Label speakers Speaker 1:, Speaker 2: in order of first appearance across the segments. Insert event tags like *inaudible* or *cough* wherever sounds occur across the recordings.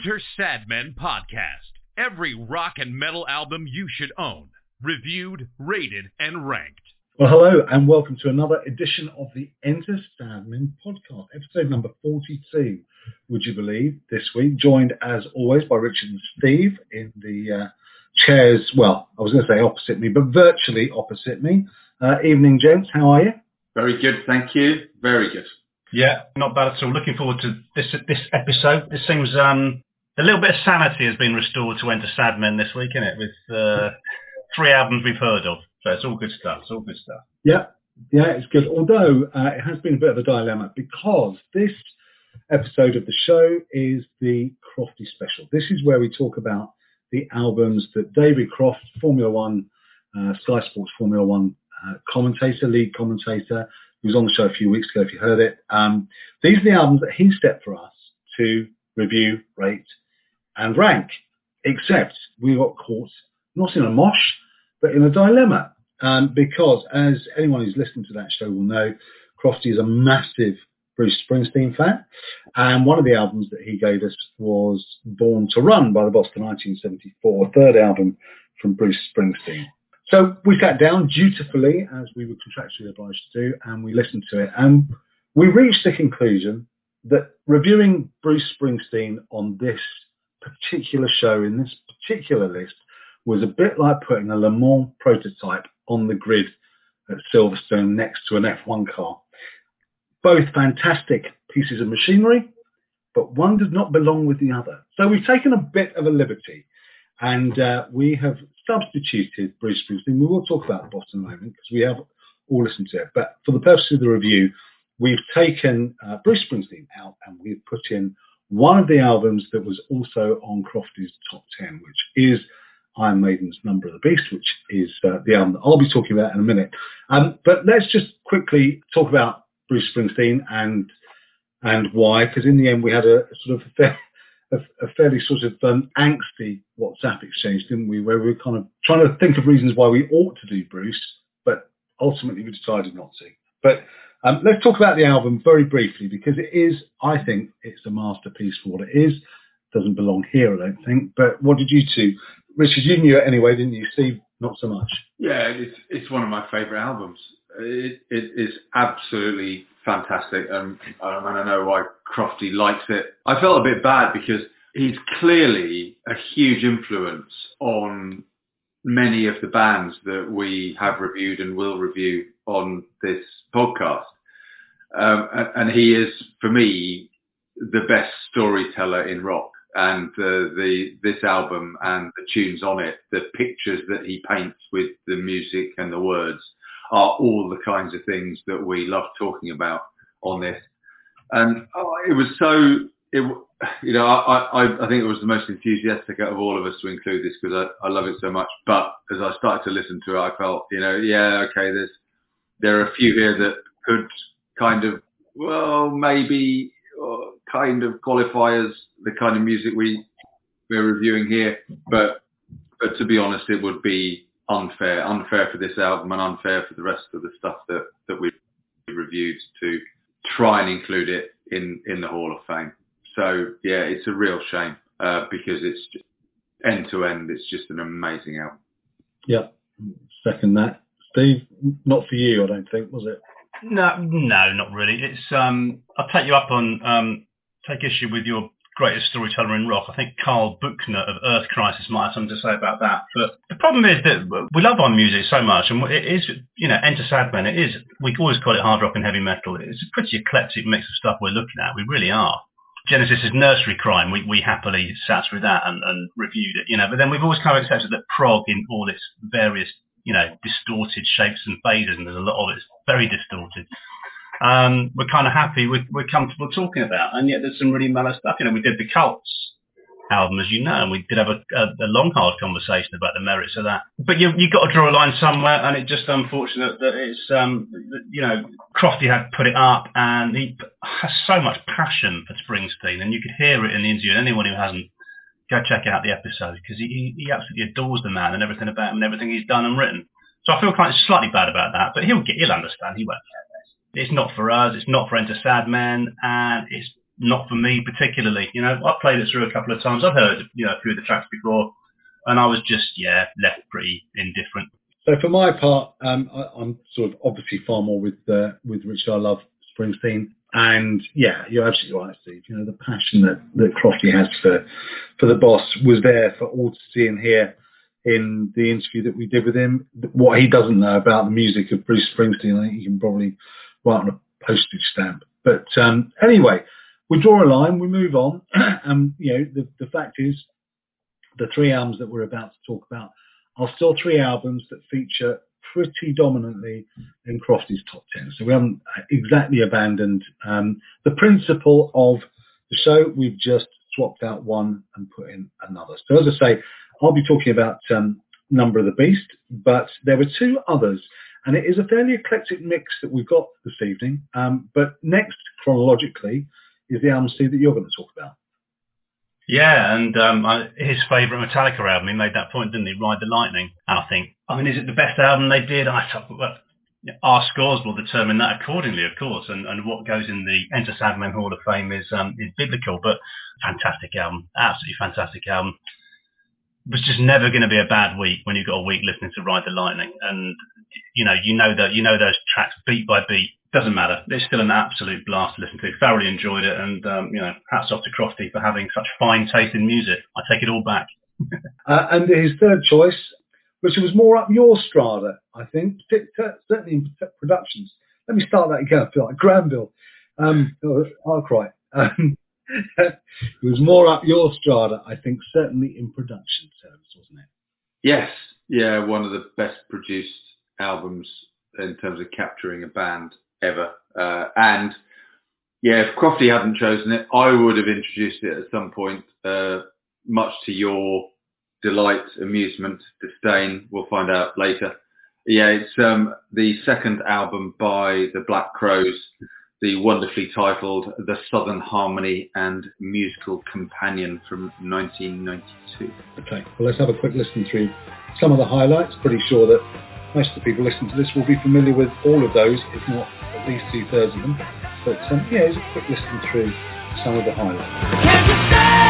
Speaker 1: is the Enter Sadmen podcast. Every rock and metal album you should own. Reviewed, rated, and ranked.
Speaker 2: Well, hello and welcome to another edition of the Enter Sadmen podcast, episode number 42, would you believe, this week. Joined as always by Richard and Steve in the uh, chairs, well, I was going to say opposite me, but virtually opposite me. Uh, evening, gents. How are you?
Speaker 3: Very good, thank you. Very good.
Speaker 4: Yeah, not bad at all. Looking forward to this this episode. This seems um, a little bit of sanity has been restored to Enter Sadmen this week, isn't it? With uh, three albums we've heard of. So it's all good stuff. It's all good stuff.
Speaker 2: Yeah, yeah, it's good. Although uh, it has been a bit of a dilemma because this episode of the show is the Crofty special. This is where we talk about the albums that David Croft, Formula One, uh, Sky Sports Formula One uh, commentator, lead commentator, who was on the show a few weeks ago, if you heard it. Um, these are the albums that he set for us to review, rate, and rank. Except we got caught not in a mosh, but in a dilemma. Um, because as anyone who's listened to that show will know, Crofty is a massive Bruce Springsteen fan. And one of the albums that he gave us was Born to Run by the Boston 1974, third album from Bruce Springsteen. So we sat down dutifully, as we were contractually obliged to do, and we listened to it. And we reached the conclusion that reviewing Bruce Springsteen on this particular show, in this particular list, was a bit like putting a Le Mans prototype on the grid at Silverstone next to an F1 car. Both fantastic pieces of machinery, but one does not belong with the other. So we've taken a bit of a liberty and uh, we have substituted Bruce Springsteen. We will talk about the a moment because we have all listened to it. But for the purpose of the review, we've taken uh, Bruce Springsteen out and we've put in one of the albums that was also on Crofty's top 10, which is Iron Maiden's Number of the Beast, which is uh, the album that I'll be talking about in a minute. Um, but let's just quickly talk about Bruce Springsteen and and why, because in the end we had a, sort of a, a, a fairly sort of um, angsty WhatsApp exchange, didn't we? Where we were kind of trying to think of reasons why we ought to do Bruce, but ultimately we decided not to. But um, let's talk about the album very briefly because it is, I think, it's a masterpiece for what it is. Doesn't belong here, I don't think. But what did you two Richard, you knew it anyway, didn't you? Steve, not so much.
Speaker 3: Yeah, it's it's one of my favourite albums. It it is absolutely fantastic, and, um, and I know why Crofty likes it. I felt a bit bad because he's clearly a huge influence on many of the bands that we have reviewed and will review on this podcast. Um, and, he is, for me, the best storyteller in rock and uh, the this album and the tunes on it, the pictures that he paints with the music and the words are all the kinds of things that we love talking about on this. And oh, it was so, it, you know, I, I, I think it was the most enthusiastic out of all of us to include this because I, I love it so much. But as I started to listen to it, I felt, you know, yeah, okay, there's there are a few here that could kind of, well, maybe uh, kind of qualify as the kind of music we we're reviewing here. But but to be honest, it would be unfair, unfair for this album and unfair for the rest of the stuff that that we reviewed to try and include it in in the Hall of Fame. So yeah, it's a real shame uh, because it's end to end, it's just an amazing album.
Speaker 2: Yeah, second that. Steve, not for you, I don't think, was it?
Speaker 4: No, no, not really. It's um, I'll take you up on um, take issue with your greatest storyteller in rock. I think Karl Buechner of Earth Crisis might have something to say about that. But the problem is that we love our music so much, and it is, you know, Enter Sadmen. It is. We always call it hard rock and heavy metal. It's a pretty eclectic mix of stuff we're looking at. We really are. Genesis is Nursery Cryme. We, we happily sat through that and, and reviewed it, you know. But then we've always kind of accepted that prog in all its various, you know, distorted shapes and phases, and there's a lot of it's very distorted um, we're kind of happy, we're, we're comfortable talking about. And yet there's some really mellow stuff. You know, we did the Cults album, as you know, and we did have a, a, a long, hard conversation about the merits of that. But you, you've got to draw a line somewhere, and it's just unfortunate that it's, um, you know, Crofty had put it up, and he has so much passion for Springsteen, and you could hear it in the interview. Anyone who hasn't, go check out the episode, because he, he absolutely adores the man and everything about him and everything he's done and written. So I feel of slightly bad about that, but he'll get, he'll understand. He won't care it's not for us. It's not for Enter Sadmen, and it's not for me particularly. You know, I've played it through a couple of times. I've heard you know a few of the tracks before, and I was just yeah left pretty indifferent.
Speaker 2: So for my part, um, I, am sort of obviously far more with uh, with Richard. I love Springsteen, and yeah, you're absolutely right, Steve. You know the passion that that Crofty has for for the boss was there for all to see and hear in the interview that we did with him. What he doesn't know about the music of Bruce Springsteen, I think he can probably write on a postage stamp. But um, anyway, we draw a line, we move on, *clears throat* and you know the the fact is, the three albums that we're about to talk about are still three albums that feature pretty dominantly in Crofty's top 10. So we haven't exactly abandoned um, the principle of the show. We've just swapped out one and put in another. So as I say, I'll be talking about um, Number of the Beast, but there were two others, and it is a fairly eclectic mix that we've got this evening. Um, but next, chronologically, is the album, Steve, that you're going to talk about.
Speaker 4: Yeah, and um, his favourite Metallica album, he made that point, didn't he? Ride the Lightning. I think. I mean, is it the best album they did? I thought, our scores will determine that accordingly, of course, and, and what goes in the Enter Sadmen Hall of Fame is um, is biblical, but fantastic album, absolutely fantastic album. It was just never going to be a bad week when you've got a week listening to Ride the Lightning, and you know, you know that you know those tracks beat by beat doesn't matter. It's still an absolute blast to listen to. Thoroughly enjoyed it, and um, you know, hats off to Crofty for having such fine taste in music. I take it all back. *laughs*
Speaker 2: uh, and his third choice, which was more up your strata, I think, certainly in productions. Let me start that again. I feel like Granville. Um, oh, I'll cry. Um, *laughs* it was more up your strata, I think, certainly in production terms, wasn't it?
Speaker 3: Yes. Yeah, one of the best produced albums in terms of capturing a band ever. Uh, and yeah, if Crofty hadn't chosen it, I would have introduced it at some point, uh, much to your delight, amusement, disdain. We'll find out later. Yeah, it's um, the second album by the Black Crowes, the wonderfully titled The Southern Harmony and Musical Companion from 1992.
Speaker 2: Okay, well, let's have a quick listen through some of the highlights. Pretty sure that most of the people listening to this will be familiar with all of those, if not at least two thirds of them. But um, yeah, it's a quick listen through some of the highlights.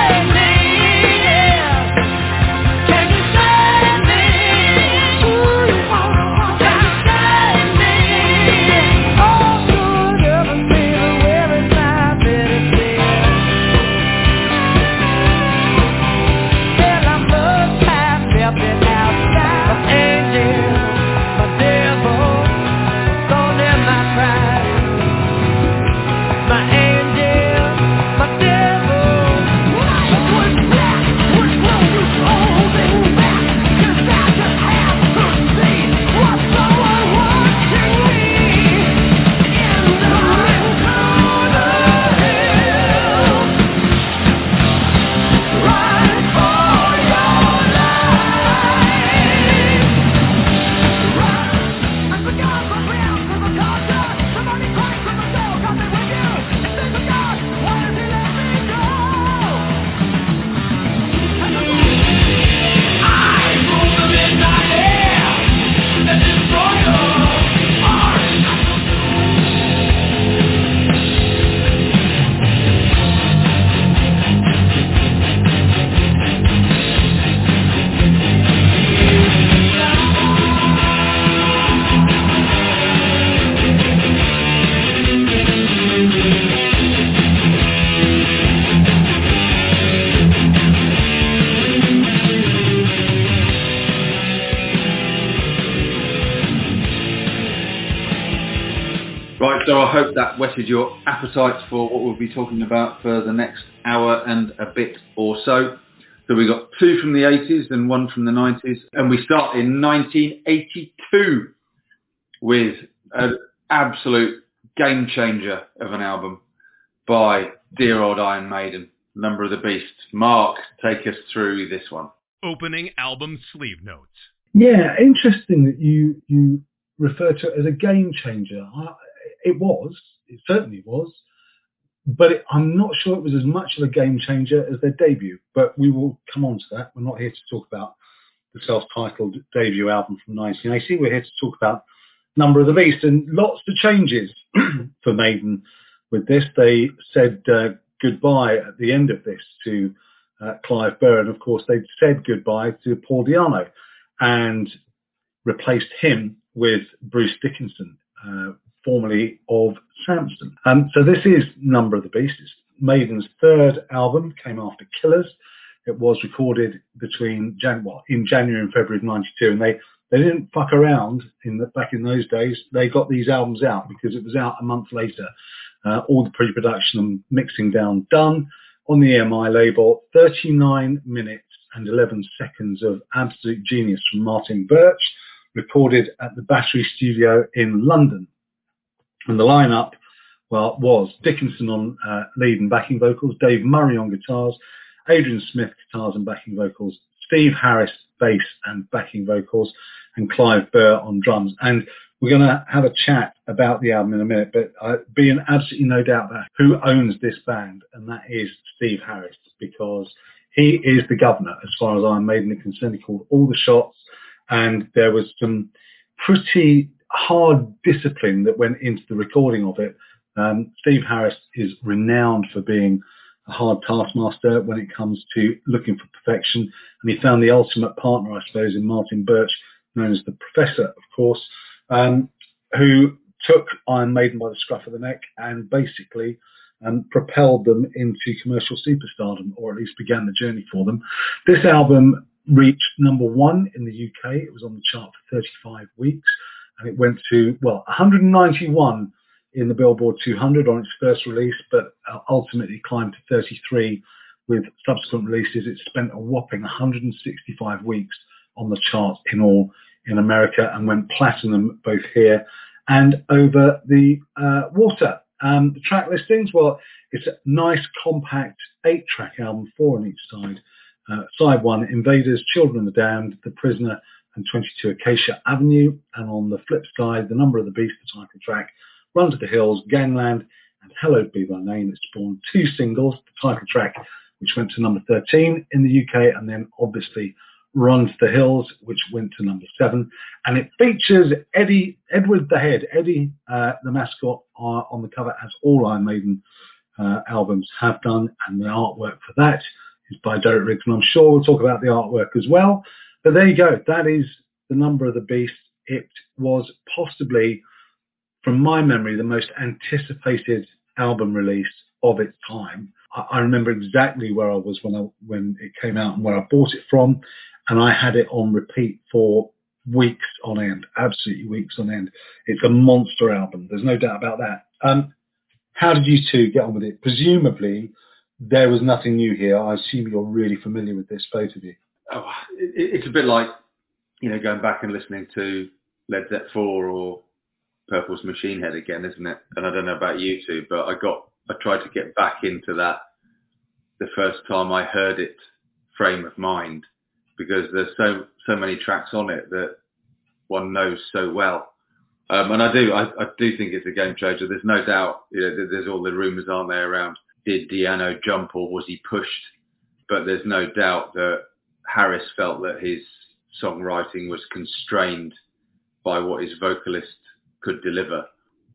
Speaker 3: Whetted your appetite for what we'll be talking about for the next hour and a bit or so. So we got two from the 80s and one from the 90s. And we start in 1982 with an absolute game changer of an album by dear old Iron Maiden, Number of the Beast. Mark, take us through this one.
Speaker 1: Opening album sleeve notes.
Speaker 2: Yeah, interesting that you you refer to it as a game changer. I, it was, it certainly was, but it, I'm not sure it was as much of a game changer as their debut. But we will come on to that. We're not here to talk about the self-titled debut album from 1980. We're here to talk about Number of the Beast and lots of changes *clears throat* for Maiden with this. They said uh, goodbye at the end of this to uh, Clive Burr, and of course they'd said goodbye to Paul Di'Anno and replaced him with Bruce Dickinson, uh, formerly of Samson. Um, so this is Number of the Beast. It's Maiden's third album, came after Killers. It was recorded between Jan- well, in January and February of '92, and they they didn't fuck around in the, back in those days. They got these albums out because it was out a month later. Uh, all the pre-production and mixing down done on the EMI label. 39 minutes and 11 seconds of absolute genius from Martin Birch, recorded at the Battery Studio in London. And the lineup, well, was Dickinson on uh, lead and backing vocals, Dave Murray on guitars, Adrian Smith guitars and backing vocals, Steve Harris bass and backing vocals, and Clive Burr on drums. And we're going to have a chat about the album in a minute, but uh, being absolutely no doubt about who owns this band, and that is Steve Harris, because he is the governor as far as Iron Maiden are concerned. He called all the shots, and there was some pretty hard discipline that went into the recording of it. Um, Steve Harris is renowned for being a hard taskmaster when it comes to looking for perfection, and he found the ultimate partner, I suppose, in Martin Birch, known as the Professor, of course, um, who took Iron Maiden by the scruff of the neck and basically um, propelled them into commercial superstardom, or at least began the journey for them. This album reached number one in the UK. It was on the chart for 35 weeks, and it went to well 191 in the Billboard 200 on its first release, but uh, ultimately climbed to 33 with subsequent releases. It spent a whopping 165 weeks on the chart in all in America and went platinum both here and over the uh, water. Um, the track listings, well, it's a nice compact eight-track album, four on each side. Uh, side one, Invaders, Children of the Damned, The Prisoner, and 22 Acacia Avenue. And on the flip side, The Number of the Beast, the title track, Run to the Hills, Gangland, and Hallowed Be Thy Name. It spawned two singles, the title track, which went to number 13 in the UK, and then obviously Run to the Hills, which went to number seven. And it features Eddie, Edward the Head, Eddie, uh, the mascot, uh, on the cover, as all Iron Maiden uh, albums have done. And the artwork for that is by Derek Riggs. And I'm sure we'll talk about the artwork as well. But there you go. That is the number of the beast. It was possibly, from my memory, the most anticipated album release of its time. I, I remember exactly where I was when I, when it came out and where I bought it from and I had it on repeat for weeks on end, absolutely weeks on end. It's a monster album. There's no doubt about that. Um, how did you two get on with it? Presumably, there was nothing new here. I assume you're really familiar with this, both of you.
Speaker 3: Oh, it, it's a bit like, you know, going back and listening to Led Zeppelin 4 or Purple's Machine Head again, isn't it? And I don't know about you two, but I got, I tried to get back into that the first time I heard it frame of mind because there's so so many tracks on it that one knows so well. Um, and I do I, I, do think it's a game changer. There's no doubt. You know, there's all the rumours, aren't there, around did Di'Anno jump or was he pushed? But there's no doubt that Harris felt that his songwriting was constrained by what his vocalist could deliver.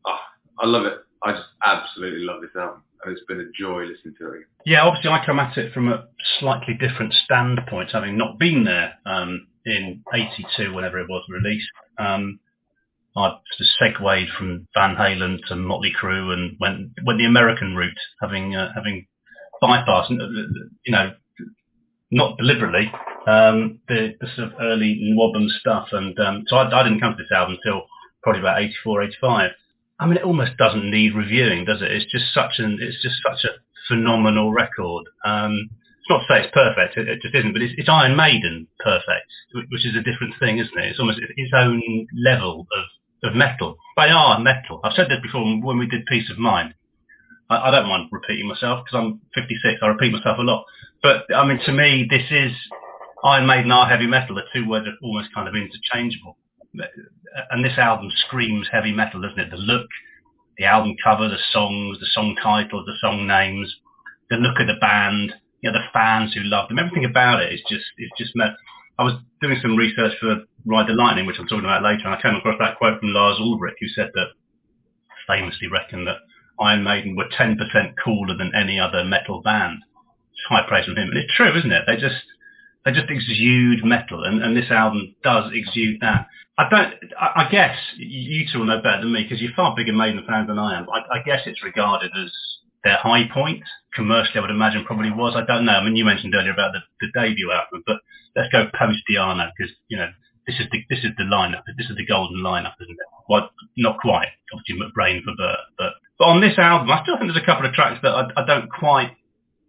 Speaker 3: Oh, I love it. I just absolutely love this album and it's been a joy listening to it.
Speaker 4: Yeah, obviously I come at it from a slightly different standpoint, having not been there um, in '82, whenever it was released. Um, I sort of segued from Van Halen to Motley Crue and went went the American route, having uh, having bypassed, you know, not deliberately, um, the, the, sort of early NWOBHM stuff. And um, so I, I, didn't come to this album until probably about 84, 85. I mean, it almost doesn't need reviewing, does it? It's just such an it's just such a phenomenal record. Um, it's not to say it's perfect, it, it just isn't, but it's, it's, Iron Maiden perfect, which is a different thing, isn't it? It's almost its own level of, of metal. They are metal. I've said this before when we did Piece of Mind. I, I don't mind repeating myself because I'm 56. I repeat myself a lot. But I mean, to me, this is Iron Maiden are heavy metal. The two words are almost kind of interchangeable and this album screams heavy metal, doesn't it? The look, the album cover, the songs, the song titles, the song names, the look of the band, you know, the fans who love them. Everything about it is just, it's just metal. I was doing some research for Ride the Lightning, which I'm talking about later, and I came across that quote from Lars Ulrich, who said that famously reckoned that Iron Maiden were 10% cooler than any other metal band. It's high praise from him, and it's true, isn't it? They just they just exude metal, and, and this album does exude that. I don't. I, I guess you two will know better than me because you're far bigger Maiden fans than I am. I, I guess it's regarded as their high point commercially. I would imagine probably was. I don't know. I mean, you mentioned earlier about the, the debut album, but let's go post Di'Anno because you know this is the this is the lineup. This is the golden lineup, isn't it? Well, not quite. Obviously, McBrain for Burr, but but on this album, I still think there's a couple of tracks that I, I don't quite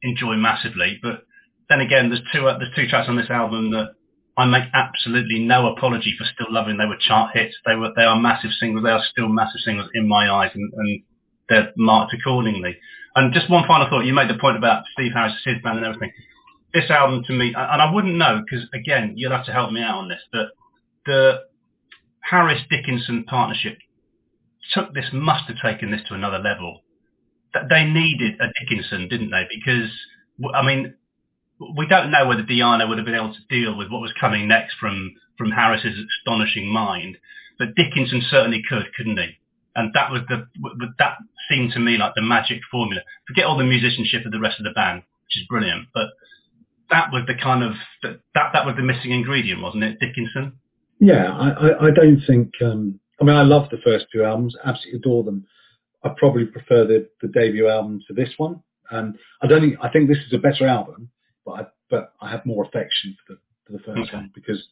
Speaker 4: enjoy massively. But then again, there's two uh, there's two tracks on this album that I make absolutely no apology for still loving. They were chart hits. They were they are massive singles. They are still massive singles in my eyes, and, and they're marked accordingly. And just one final thought. You made the point about Steve Harris, his band, and everything. This album to me, and I wouldn't know because again, you'll have to help me out on this, but the Harris Dickinson partnership took this, must have taken this to another level. They needed a Dickinson, didn't they? Because I mean, we don't know whether Di'Anno would have been able to deal with what was coming next from from Harris's astonishing mind, but Dickinson certainly could, couldn't he? And that was the that seemed to me like the magic formula. Forget all the musicianship of the rest of the band, which is brilliant, but that was the kind of that that was the missing ingredient, wasn't it, Dickinson?
Speaker 2: Yeah, I, I don't think. Um, I mean, I love the first two albums, absolutely adore them. I probably prefer the, the debut album to this one. And I don't think I think this is a better album, but I, but I have more affection for the for the first
Speaker 4: Okay.
Speaker 2: one because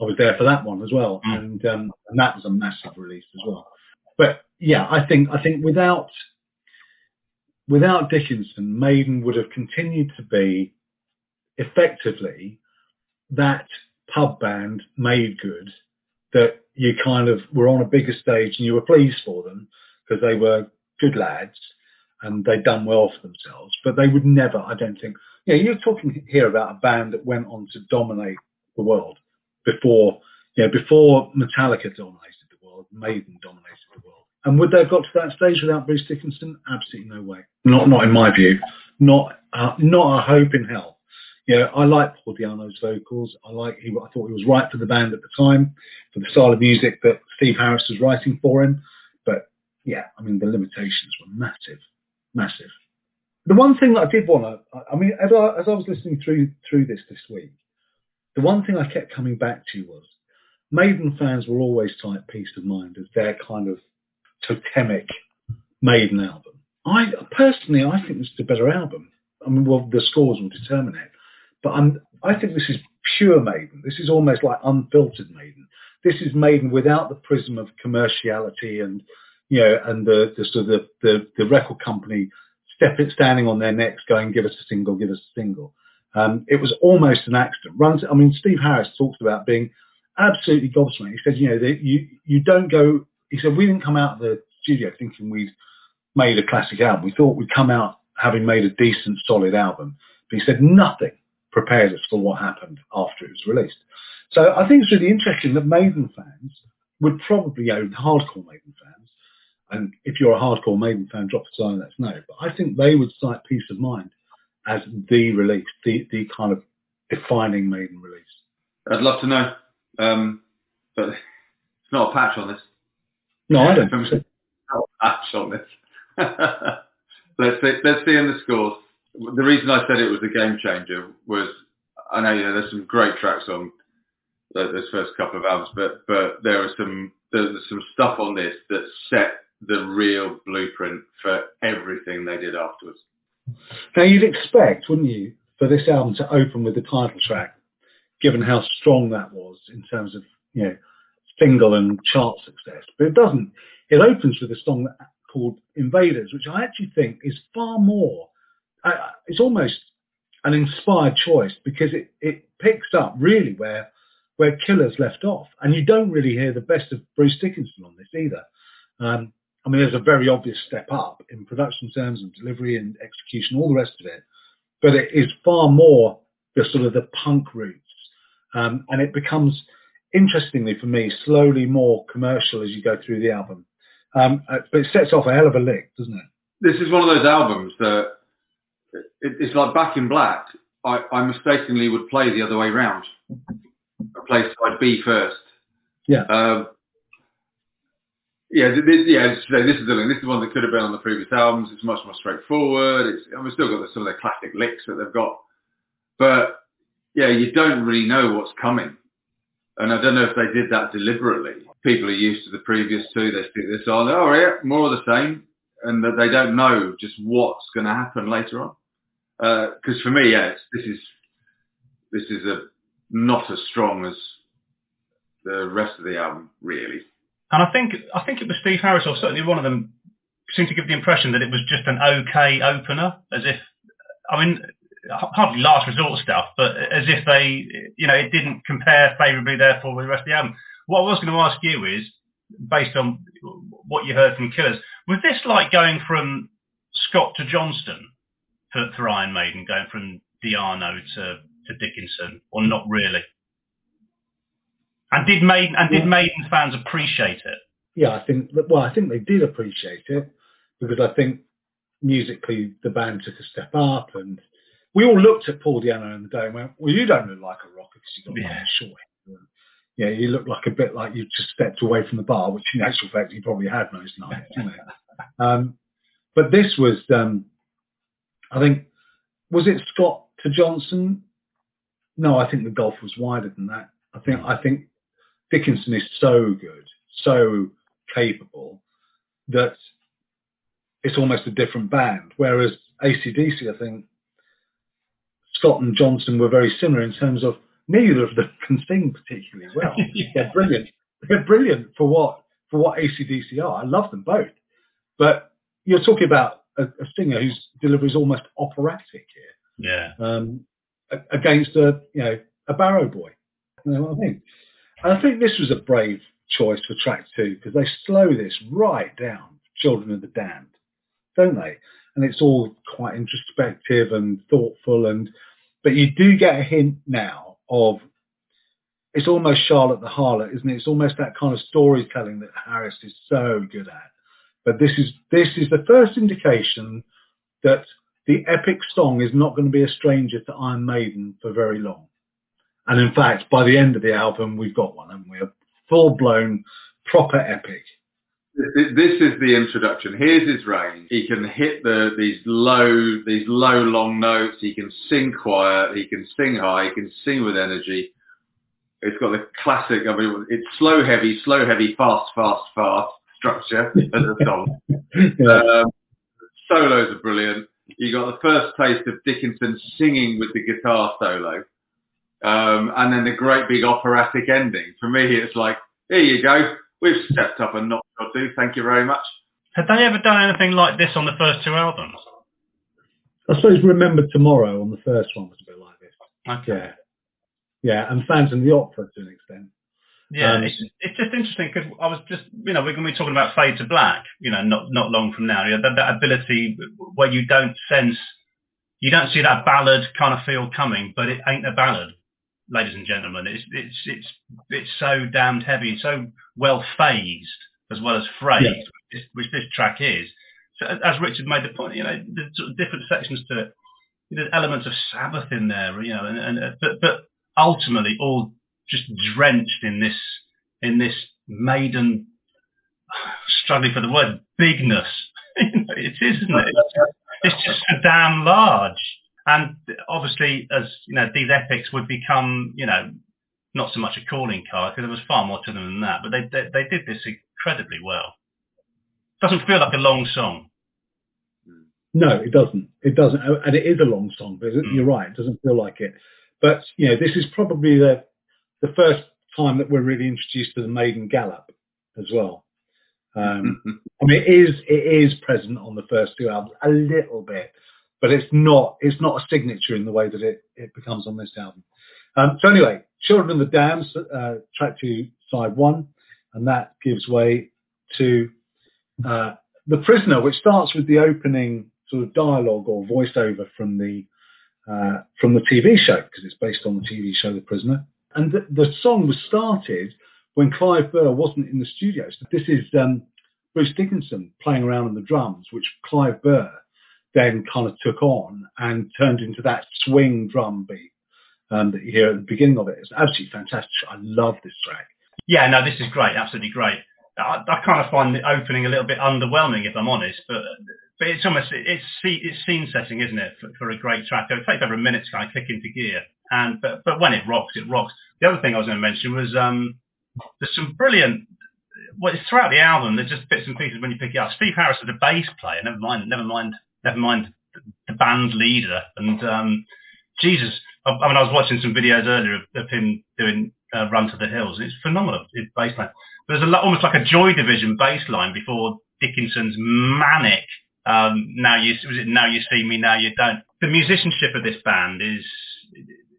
Speaker 2: I was there for that one as well,
Speaker 4: Mm.
Speaker 2: and um, and that was a massive release as well. But yeah, I think I think without without Dickinson, Maiden would have continued to be effectively that pub band made good that you kind of were on a bigger stage and you were pleased for them because they were good lads and they'd done well for themselves. But they would never, I don't think. Yeah, you're talking here about a band that went on to dominate the world before, you know, before Metallica dominated the world, Maiden dominated the world. And would they have got to that stage without Bruce Dickinson? Absolutely no way. Not, not in my view. Not, uh, not a hope in hell. You know, I like Paul Di'Anno's vocals. I like he. I thought he was right for the band at the time, for the style of music that Steve Harris was writing for him. But yeah, I mean the limitations were massive, massive. The one thing that I did want to, I mean, as I, as I was listening through through this this week, the one thing I kept coming back to was Maiden fans will always cite Piece of Mind as their kind of totemic Maiden album. I personally, I think this is a better album. I mean, well, the scores will determine it, but I'm, I think this is pure Maiden. This is almost like unfiltered Maiden. This is Maiden without the prism of commerciality and you know, and the, the sort of the, the, the record company step standing on their necks, going, "Give us a single, give us a single." Um, it was almost an accident. Runs. I mean, Steve Harris talked about being absolutely gobsmacked. He said, you know, you you don't go. He said we didn't come out of the studio thinking we'd made a classic album. We thought we'd come out having made a decent, solid album. But he said nothing prepared us for what happened after it was released. So I think it's really interesting that Maiden fans would probably, own hardcore Maiden fans, and if you're a hardcore Maiden fan, drop a line, let us know. But I think they would cite Piece of Mind as the release, the, the kind of defining Maiden release.
Speaker 3: I'd love to know, um, but it's not a patch on this.
Speaker 2: No, I don't think so. *laughs*
Speaker 3: Not a patch on this. *laughs* let's see. Let's see in the scores. The reason I said it was a game changer was I know you know, there's some great tracks on th- those first couple of albums, but but there are some there's some stuff on this that set the real blueprint for everything they did afterwards.
Speaker 2: Now you'd expect, wouldn't you, for this album to open with the title track, given how strong that was in terms of you know single and chart success. But it doesn't. It opens with a song called Invaders, which I actually think is far more. It's almost an inspired choice because it, it picks up really where where Killers left off, and you don't really hear the best of Bruce Dickinson on this either. Um, I mean, there's a very obvious step up in production terms and delivery and execution, all the rest of it, but it is far more the sort of the punk roots, um, and it becomes, interestingly for me, slowly more commercial as you go through the album. Um, uh, but it sets off a hell of a lick, doesn't it?
Speaker 3: This is one of those albums that it's like Back in Black. I, I mistakenly would play the other way round. I play side B first.
Speaker 2: Yeah.
Speaker 3: Um, yeah, this, yeah. This is the thing. This is one that could have been on the previous albums. It's much more straightforward. It's and we've still got the, some of their classic licks that they've got, but yeah, you don't really know what's coming. And I don't know if they did that deliberately. People are used to the previous two. They stick this on. Oh yeah, more of the same, and that they don't know just what's going to happen later on. Because uh, for me, yeah, this is this is a not as strong as the rest of the album, really.
Speaker 4: And I think I think it was Steve Harris, or certainly one of them, seemed to give the impression that it was just an okay opener, as if I mean hardly last resort stuff, but as if they, you know, it didn't compare favourably therefore with the rest of the album. What I was going to ask you is, based on what you heard from Killers, was this like going from Scott to Johnson for, for Iron Maiden, going from Di'Anno to, to Dickinson, or not really? And did Maiden and did Maiden fans appreciate it?
Speaker 2: Yeah, I think well, I think they did appreciate it because I think musically the band took a step up, and we all looked at Paul Di'Anno in the day and went, "Well, you don't look like a rocker because you got yeah. like short hair." Yeah, you look like a bit like you've just stepped away from the bar, which in actual fact you probably had most nights. You *laughs* know? um, but this was, um, I think, was it Scott to Johnson? No, I think the gulf was wider than that. I think I think Dickinson is so good, so capable that it's almost a different band. Whereas ACDC, I think Scott and Johnson were very similar in terms of neither of them *laughs* can sing particularly well. *laughs* yeah. They're brilliant. They're brilliant for what for what ACDC are. I love them both. But you're talking about a, a singer whose delivery is almost operatic
Speaker 4: here. Yeah.
Speaker 2: Um, against a you know a Barrow boy. You know what I mean? And I think this was a brave choice for track two because they slow this right down, Children of the Damned, don't they? And it's all quite introspective and thoughtful, and but you do get a hint now of it's almost Charlotte the Harlot, isn't it? It's almost that kind of storytelling that Harris is so good at. But this is this is the first indication that the epic song is not going to be a stranger to Iron Maiden for very long. And in fact, by the end of the album, we've got one, and we're full blown, proper epic.
Speaker 3: This is the introduction. Here's his range. He can hit the these low these low long notes. He can sing quiet. He can sing high. He can sing with energy. It's got the classic. I mean, it's slow heavy, slow heavy, fast, fast, fast structure *laughs* as a song. yeah. um, solos are brilliant. You got the first taste of Dickinson singing with the guitar solo. Um, and then the great big operatic ending. For me, it's like, here you go. We've stepped up and knocked our do. Thank you very much.
Speaker 4: Had they ever done anything like this on the first two albums?
Speaker 2: I suppose Remember Tomorrow on the first one was a bit like this.
Speaker 4: Okay.
Speaker 2: Yeah, yeah and Phantom of the Opera to an extent.
Speaker 4: Yeah, um, it's, it's just interesting because I was just, you know, we're going to be talking about Fade to Black, you know, not not long from now. You know, that, that ability where you don't sense, you don't see that ballad kind of feel coming, but it ain't a ballad ladies and gentlemen. It's it's it's it's so damned heavy, and so well phased as well as phrased, yeah. which, this, which, this, track is. So as Richard made the point, you know, there's sort of different sections to it. There's elements of Sabbath in there, you know, and, and uh, but but ultimately all just drenched in this in this maiden struggling for the word bigness. *laughs* it is, isn't it? It's, just so damn large. And obviously, as you know, these epics would become, you know, not so much a calling card because there was far more to them than that. But they they, they did this incredibly well. Doesn't feel like a long song.
Speaker 2: No, it doesn't. It doesn't, and it is a long song. But mm. you're right, it doesn't feel like it. But you know, this is probably the the first time that we're really introduced to the maiden gallop as well. Um, I mean, it is it is present on the first two albums a little bit, but it's not it's not a signature in the way that it, it becomes on this album. Um, so anyway, Children of the Damned, uh, track two, side one, and that gives way to uh, The Prisoner, which starts with the opening sort of dialogue or voiceover from the uh, from the TV show because it's based on the TV show The Prisoner. And the, the song was started when Clive Burr wasn't in the studio. So this is um, Bruce Dickinson playing around on the drums, which Clive Burr then kind of took on and turned into that swing drum beat um, that you hear at the beginning of it. It's absolutely fantastic. I love this track.
Speaker 4: Yeah, no, this is great, absolutely great. I, I kind of find the opening a little bit underwhelming, if I'm honest. But but it's almost it's it's scene setting, isn't it, for, for a great track? It takes over a minute to kind of kick into gear, and but but when it rocks, it rocks. The other thing I was going to mention was um, there's some brilliant. Well, it's throughout the album. There's just bits and pieces when you pick it up. Steve Harris is a bass player. Never mind. Never mind. Never mind the band leader. And um, Jesus, I, I mean, I was watching some videos earlier of, of him doing uh, Run to the Hills. It's phenomenal. His bass line. There's a lot, almost like a Joy Division bass line before Dickinson's manic. Um, now you was it now you see me now you don't. The musicianship of this band is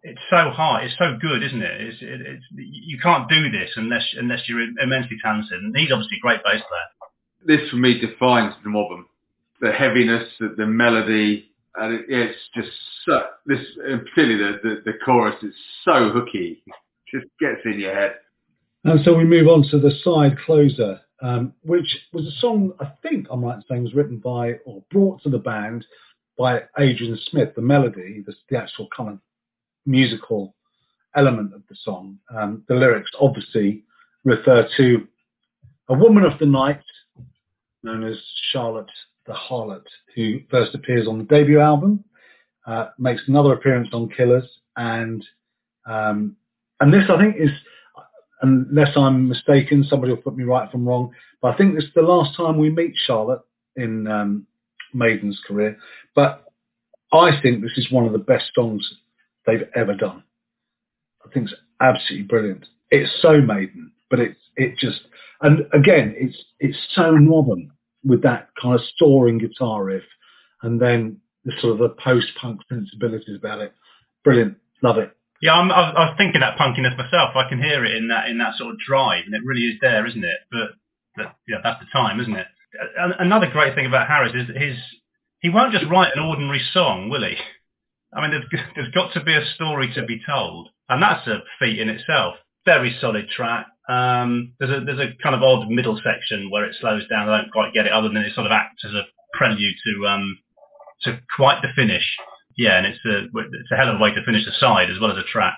Speaker 4: it's so hard. It's so good, isn't it? It's, it, it's you can't do this unless unless you're immensely talented. And he's obviously a great bass player.
Speaker 3: This for me defines the Mobbum. The heaviness, the, the melody, and it, it's just so. This, particularly the, the the chorus, is so hooky. Just gets in your head.
Speaker 2: And so we move on to the side closer, um, which was a song I think I'm right in saying was written by or brought to the band by Adrian Smith. The melody, the, the actual kind of musical element of the song. Um, the lyrics obviously refer to a woman of the night known as Charlotte the Harlot, who first appears on the debut album, uh, makes another appearance on Killers, and um, and this I think is, unless I'm mistaken, somebody will put me right I'm wrong, but I think this is the last time we meet Charlotte in um, Maiden's career. But I think this is one of the best songs they've ever done. I think it's absolutely brilliant. It's so Maiden, but it's it just and again it's it's so modern with that kind of soaring guitar riff, and then the sort of the post-punk sensibilities about it. Brilliant, love it.
Speaker 4: Yeah, I'm, I, was, thinking that punkiness myself. I can hear it in that in that sort of drive, and it really is there, isn't it? But, but yeah, that's the time, isn't it? Another great thing about Harris is his he won't just write an ordinary song, will he? *laughs* I mean, there's, there's got to be a story to be told, and that's a feat in itself. Very solid track. Um, there's a there's a kind of odd middle section where it slows down. I don't quite get it, other than it sort of acts as a prelude to um to quite the finish. Yeah, and it's a it's a hell of a way to finish a side as well as a track.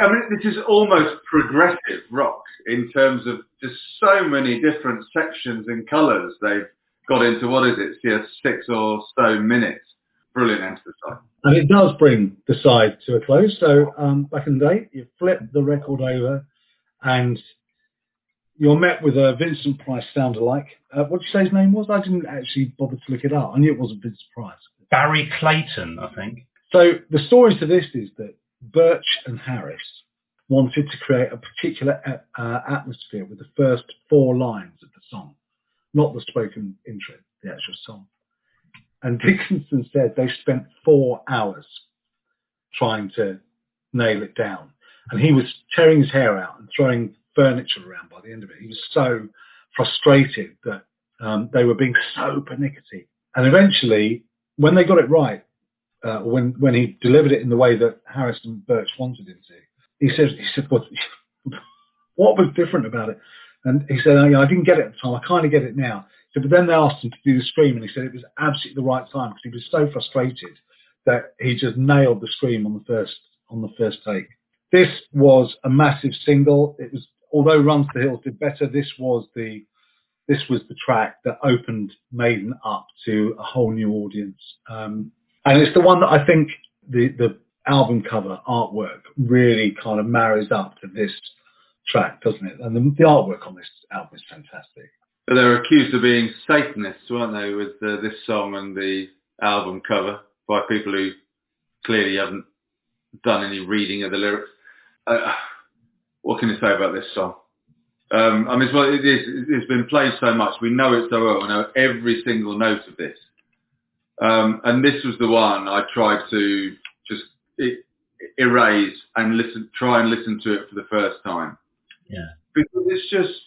Speaker 3: I mean, this is almost progressive rock in terms of just so many different sections and colours they've got into. What is it? Yeah, six or so minutes. Brilliant end to the side.
Speaker 2: And it does bring the side to a close. So um, back in the day, you flip the record over and you're met with a Vincent Price sound alike. Uh, what did you say his name was? I didn't actually bother to look it up. I knew it wasn't Vincent Price.
Speaker 4: Barry Clayton, I think.
Speaker 2: So the story to this is that Birch and Harris wanted to create a particular uh, uh, atmosphere with the first four lines of the song, not the spoken intro, the actual song. And Dickinson said they spent four hours trying to nail it down. And he was tearing his hair out and throwing furniture around by the end of it. He was so frustrated that um, they were being so pernickety. And eventually, when they got it right, uh, when when he delivered it in the way that Harrison Birch wanted him to, he said, he said, what, *laughs* what was different about it? And he said, oh, I didn't get it at the time. I kind of get it now. So, but then they asked him to do the scream, and he said it was absolutely the right time because he was so frustrated that he just nailed the scream on the first on the first take. This was a massive single. It was although Run to the Hills did better. This was the this was the track that opened Maiden up to a whole new audience, um, and it's the one that I think the the album cover artwork really kind of marries up to this track, doesn't it? And the, the artwork on this album is fantastic.
Speaker 3: They were accused of being Satanists, weren't they, with uh, this song and the album cover by people who clearly haven't done any reading of the lyrics. Uh, what can you say about this song? Um, I mean, well, it is, it's been played so much. We know it so well. We know every single note of this. Um, and this was the one I tried to just erase and listen, try and listen to it for the first time.
Speaker 4: Yeah.
Speaker 3: Because it's just,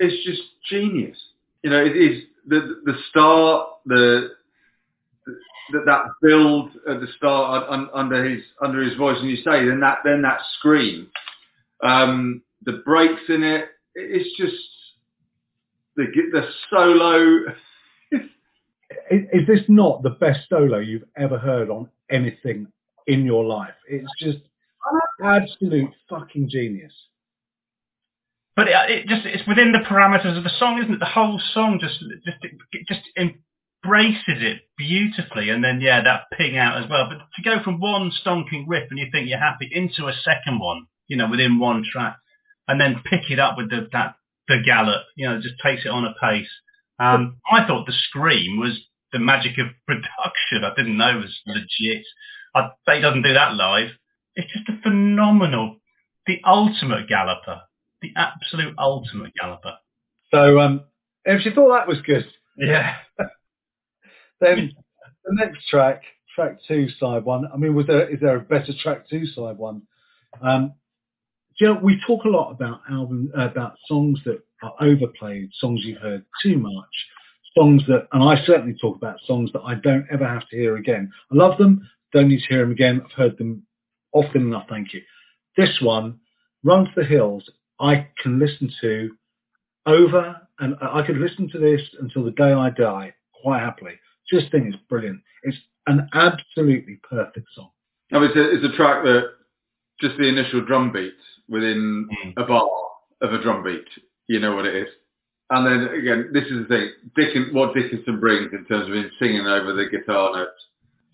Speaker 3: it's just genius. You know, it is the the start, the, the that build at the start under his under his voice, and you say then that then that scream, um, the breaks in it. It's just the the solo.
Speaker 2: is this not the best solo you've ever heard on anything in your life? It's just absolute fucking genius.
Speaker 4: But it, it just it's within the parameters of the song, isn't it? The whole song just just just embraces it beautifully, and then yeah, that ping out as well. But to go from one stonking riff and you think you're happy into a second one, you know, within one track, and then pick it up with the that the gallop, you know, just takes it on a pace. Um, I thought the scream was the magic of *laughs* production. I didn't know it was legit. I bet he doesn't do that live. It's just a phenomenal, the ultimate galloper, the absolute ultimate galloper.
Speaker 2: So, um, if you thought that was good,
Speaker 4: yeah, *laughs*
Speaker 2: then the next track, track two, side one. I mean, was there is there a better track two, side one? Um, you know, we talk a lot about album about songs that are overplayed, songs you've heard too much, songs that, and I certainly talk about songs that I don't ever have to hear again. I love them, don't need to hear them again. I've heard them often enough. Thank you. This one, Run to the Hills, I can listen to over, and I could listen to this until the day I die quite happily. Just think it's brilliant. It's an absolutely perfect song.
Speaker 3: I mean, it's a, it's a track that just the initial drum beat within mm. a bar of a drum beat, you know what it is. And then again, this is the thing, Dickens, what Dickinson brings in terms of him singing over the guitar notes.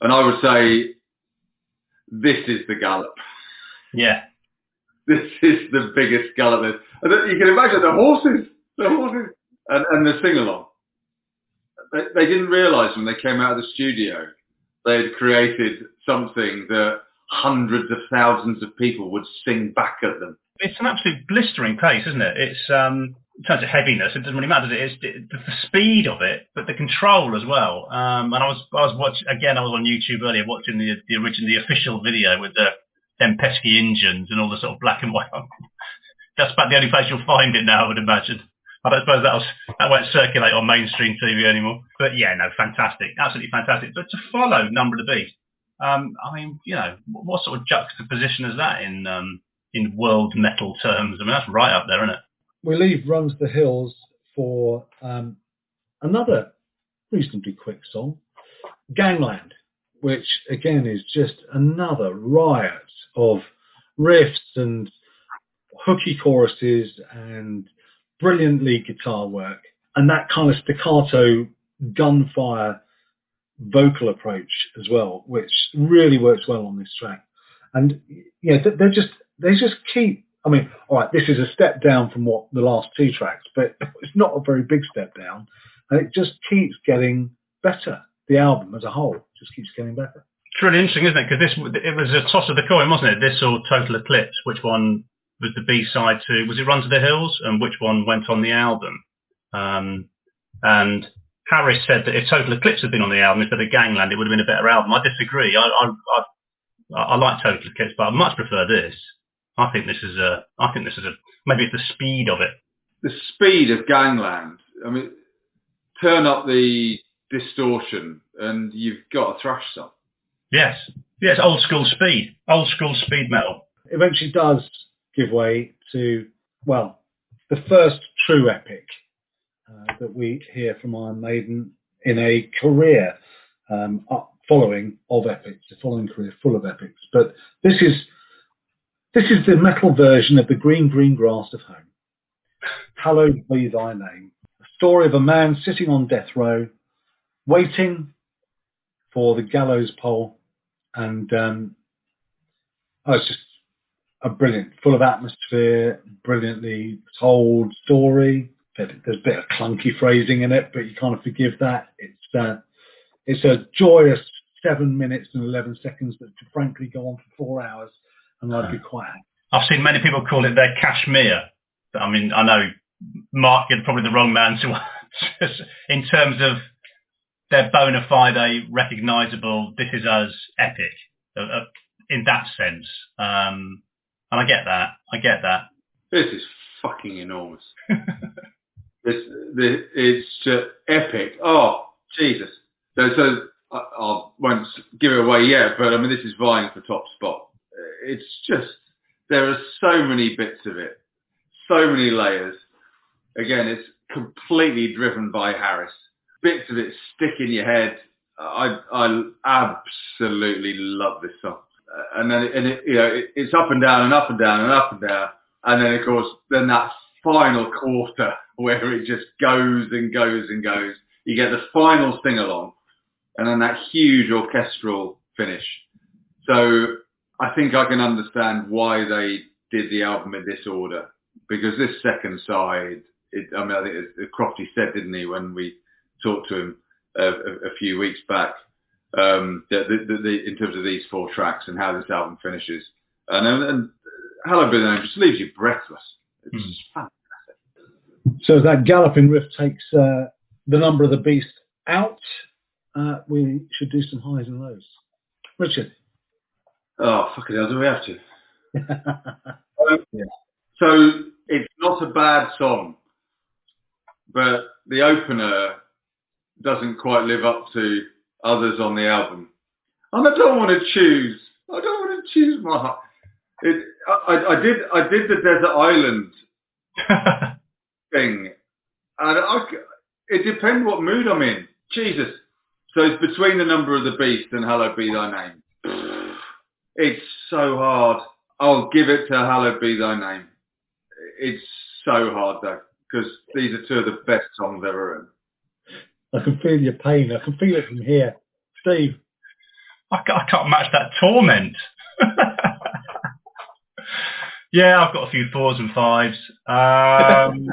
Speaker 3: And I would say, this is the gallop.
Speaker 4: Yeah.
Speaker 3: This is the biggest gallop. You can imagine the horses, the horses, and, and the sing-along. They, they didn't realise when they came out of the studio, they had created something that hundreds of thousands of people would sing back at them.
Speaker 4: It's an absolute blistering pace, isn't it? It's um, in terms of heaviness, it doesn't really matter. It is the, the speed of it, but the control as well. Um, and I was I was watching again. I was on YouTube earlier watching the the original the official video with the them pesky engines and all the sort of black and white. *laughs* That's about the only place you'll find it now, I would imagine. I don't suppose that was, that won't circulate on mainstream TV anymore. But yeah, no, fantastic, absolutely fantastic. But to follow Number of the Beast, um, I mean, you know, what sort of juxtaposition is that in um, in world metal terms? I mean, that's right up there, isn't it?
Speaker 2: We leave Runs the Hills for um, another reasonably quick song, Gangland, which again is just another riot of riffs and hooky choruses and brilliantly guitar work and that kind of staccato gunfire vocal approach as well, which really works well on this track. And yeah, they just they just keep. I mean, all right, this is a step down from what the last two tracks, but *laughs* it's not a very big step down, and it just keeps getting better. The album as a whole just keeps getting better.
Speaker 4: It's really interesting, isn't it? Because this it was a toss of the coin, wasn't it? This or Total Eclipse, which one was the B side to? Was it Run to the Hills, and which one went on the album? Um, and Harris said that if Total Eclipse had been on the album instead of Gangland, it would have been a better album. I disagree. I I, I, I like Total Eclipse, but I much prefer this. I think this is a. I think this is a. Maybe it's the speed of it.
Speaker 3: The speed of Gangland. I mean, turn up the distortion, and you've got a thrash song.
Speaker 4: Yes, yes, old school speed, old school speed metal.
Speaker 2: Eventually, does give way to well, the first true epic uh, that we hear from Iron Maiden in a career um, following of epics, a following career full of epics. But this is this is the metal version of the green green grass of home. Hallowed be thy name. A story of a man sitting on death row, waiting for the gallows pole, and um, oh, it's just a brilliant, full of atmosphere, brilliantly told story there's a bit of clunky phrasing in it, but you kind of forgive that. It's uh, it's a joyous seven minutes and eleven seconds that could frankly go on for four hours, and I'd be quite happy.
Speaker 4: I've seen many people call it their Kashmir. I mean, I know Mark, you're probably the wrong man to *laughs* in terms of their bona fide, recognisable. This is us epic uh, uh, in that sense, um, and I get that. I get that.
Speaker 3: This is fucking enormous. *laughs* It's, it's just epic. Oh, Jesus. So, so I, I won't give it away yet, but I mean, this is vying for top spot. It's just, there are so many bits of it, so many layers. Again, it's completely driven by Harris. Bits of it stick in your head. I, I absolutely love this song. Uh, and then, and it, you know, it, it's up and down and up and down and up and down. And then, of course, then that final quarter *laughs* where it just goes and goes and goes. You get the final sing along, and then that huge orchestral finish. So I think I can understand why they did the album in this order because this second side, it, I mean, I think it, Crofty said, didn't he, when we talked to him a, a, a few weeks back, um, the, the, the, in terms of these four tracks and how this album finishes. And, and Hallowed Be Thy Name just leaves you breathless. It's mm. fantastic.
Speaker 2: So that galloping riff takes uh, the number of the beast out. Uh, we should do some highs and lows. Richard.
Speaker 3: Oh, fucking hell, do we have to? *laughs* um, yeah. So it's not a bad song, but the opener doesn't quite live up to others on the album. And I don't want to choose. I don't want to choose my heart. It, I, I did. I did the desert island *laughs* thing, and I, it depends what mood I'm in. Jesus. So it's between the number of the beast and Hallowed Be Thy Name. *sighs* It's so hard. I'll give it to Hallowed Be Thy Name. It's so hard though, because these are two of the best songs ever written.
Speaker 2: I can feel your pain. I can feel it from here. Steve.
Speaker 4: I, I can't match that torment. *laughs* yeah, I've got a few fours and fives. Um,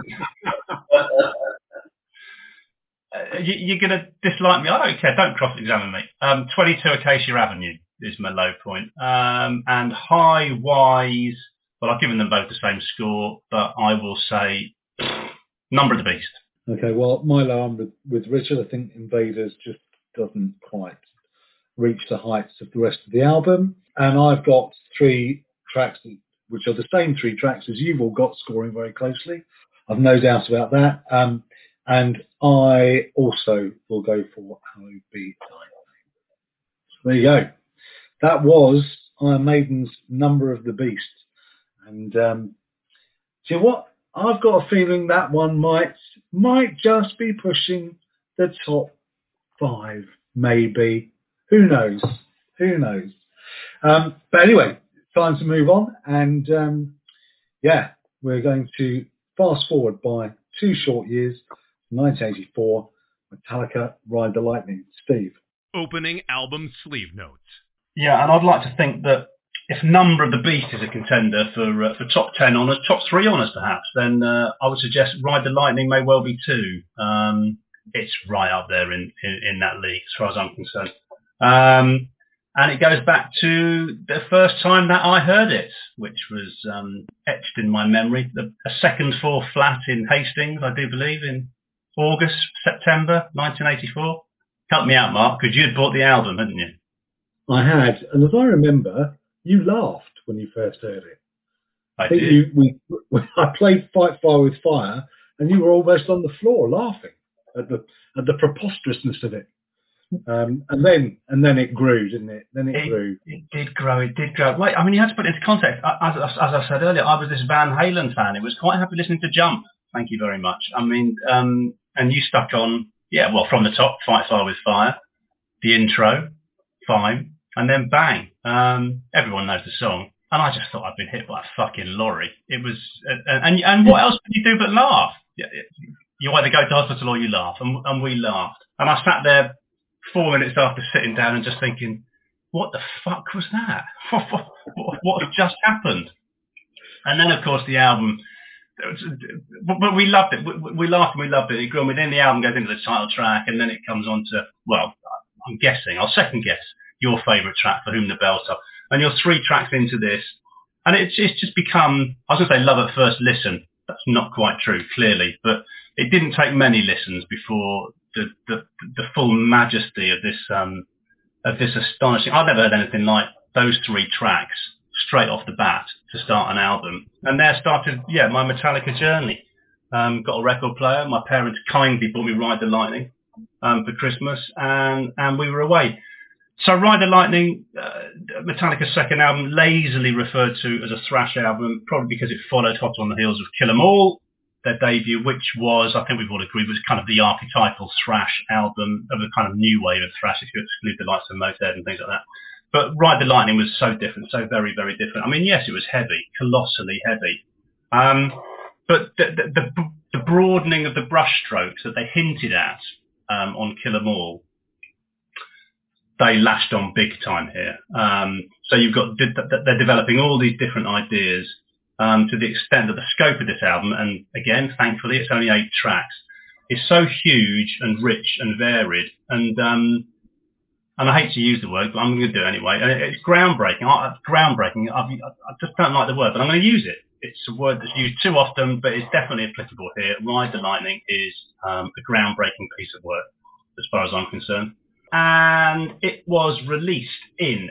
Speaker 4: *laughs* you, are going to dislike me. I don't care. Don't cross-examine me. Um, 22 Acacia Avenue is my low point. Um, and high-wise, well, I've given them both the same score, but I will say *sniffs* Number of the Beast.
Speaker 2: Okay, well, my low with, with Richard, I think Invaders just doesn't quite reach the heights of the rest of the album. And I've got three tracks which are the same three tracks as you've all got scoring very closely. I've no doubt about that. Um, and I also will go for Hallowed Be So there you go. That was Iron Maiden's Number of the Beast. And um, see what? I've got a feeling that one might might just be pushing the top five, maybe. Who knows? Who knows? Um, but anyway, time to move on. And um, yeah, we're going to fast forward by two short years, 1984, Metallica, Ride the Lightning. Steve.
Speaker 1: Opening album sleeve notes.
Speaker 4: Yeah, and I'd like to think that if Number of the Beast is a contender for uh, for top ten honours, top three honours perhaps, then uh, I would suggest Ride the Lightning may well be two. Um, it's right up there in, in, in, that league as far as I'm concerned. Um, and it goes back to the first time that I heard it, which was um, etched in my memory. The, a second floor flat in Hastings, I do believe, in August, September 1984. Help me out, Mark, because you'd bought the album, hadn't you?
Speaker 2: I had, and as I remember, you laughed when you first heard it.
Speaker 4: I, I think did. You,
Speaker 2: we, *laughs* I played Fight Fire with Fire, and you were almost on the floor laughing at the at the preposterousness of it. Um, and then and then it grew, didn't it? Then it, it, grew.
Speaker 4: It did grow. It did grow. Wait, I mean, you had to put it into context. As, as, as I said earlier, I was this Van Halen fan. It was quite happy listening to Jump. Thank you very much. I mean, um, and you stuck on, yeah, well, from the top, Fight Fire with Fire, the intro, fine, and then bang. Um, everyone knows the song. And I just thought I'd been hit by a fucking lorry. It was, uh, and and what else can you do but laugh? You either go to hospital or you laugh, and, and we laughed. And I sat there four minutes after sitting down and just thinking, what the fuck was that? *laughs* what, what, just happened? And then, of course, the album. But we loved it. We, we laughed and we loved it. It grew. And then the album goes into the title track, and then it comes on to well, I'm guessing. I'll second guess your favourite track, "For Whom the Bell Tolls," and you're three tracks into this, and it's it's just become. I was going to say love at first listen. That's not quite true, clearly, but it didn't take many listens before the, the, the full majesty of this um, of this astonishing. I've never heard anything like those three tracks straight off the bat to start an album, and there started yeah my Metallica journey. Um, got a record player. My parents kindly bought me Ride the Lightning um, for Christmas, and and we were away. So Ride the Lightning, uh, Metallica's second album, lazily referred to as a thrash album, probably because it followed hot on the heels of Kill 'Em All, their debut, which was, I think we've all agreed, was kind of the archetypal thrash album of the kind of new wave of thrash, if you exclude the likes of Motorhead and things like that. But Ride the Lightning was so different, so very, very different. I mean, yes, it was heavy, colossally heavy. Um, but the, the, the, the broadening of the brushstrokes that they hinted at um, on Kill 'Em All, they lashed on big time here. Um, so you've got they're developing all these different ideas um, to the extent that the scope of this album, and again, thankfully, it's only eight tracks, is so huge and rich and varied, and um, and I hate to use the word, but I'm going to do it anyway. And it's groundbreaking. I, groundbreaking. I, I just don't like the word, but I'm going to use it. It's a word that's used too often, but it's definitely applicable here. Ride the Lightning is um, a groundbreaking piece of work, as far as I'm concerned. And it was released in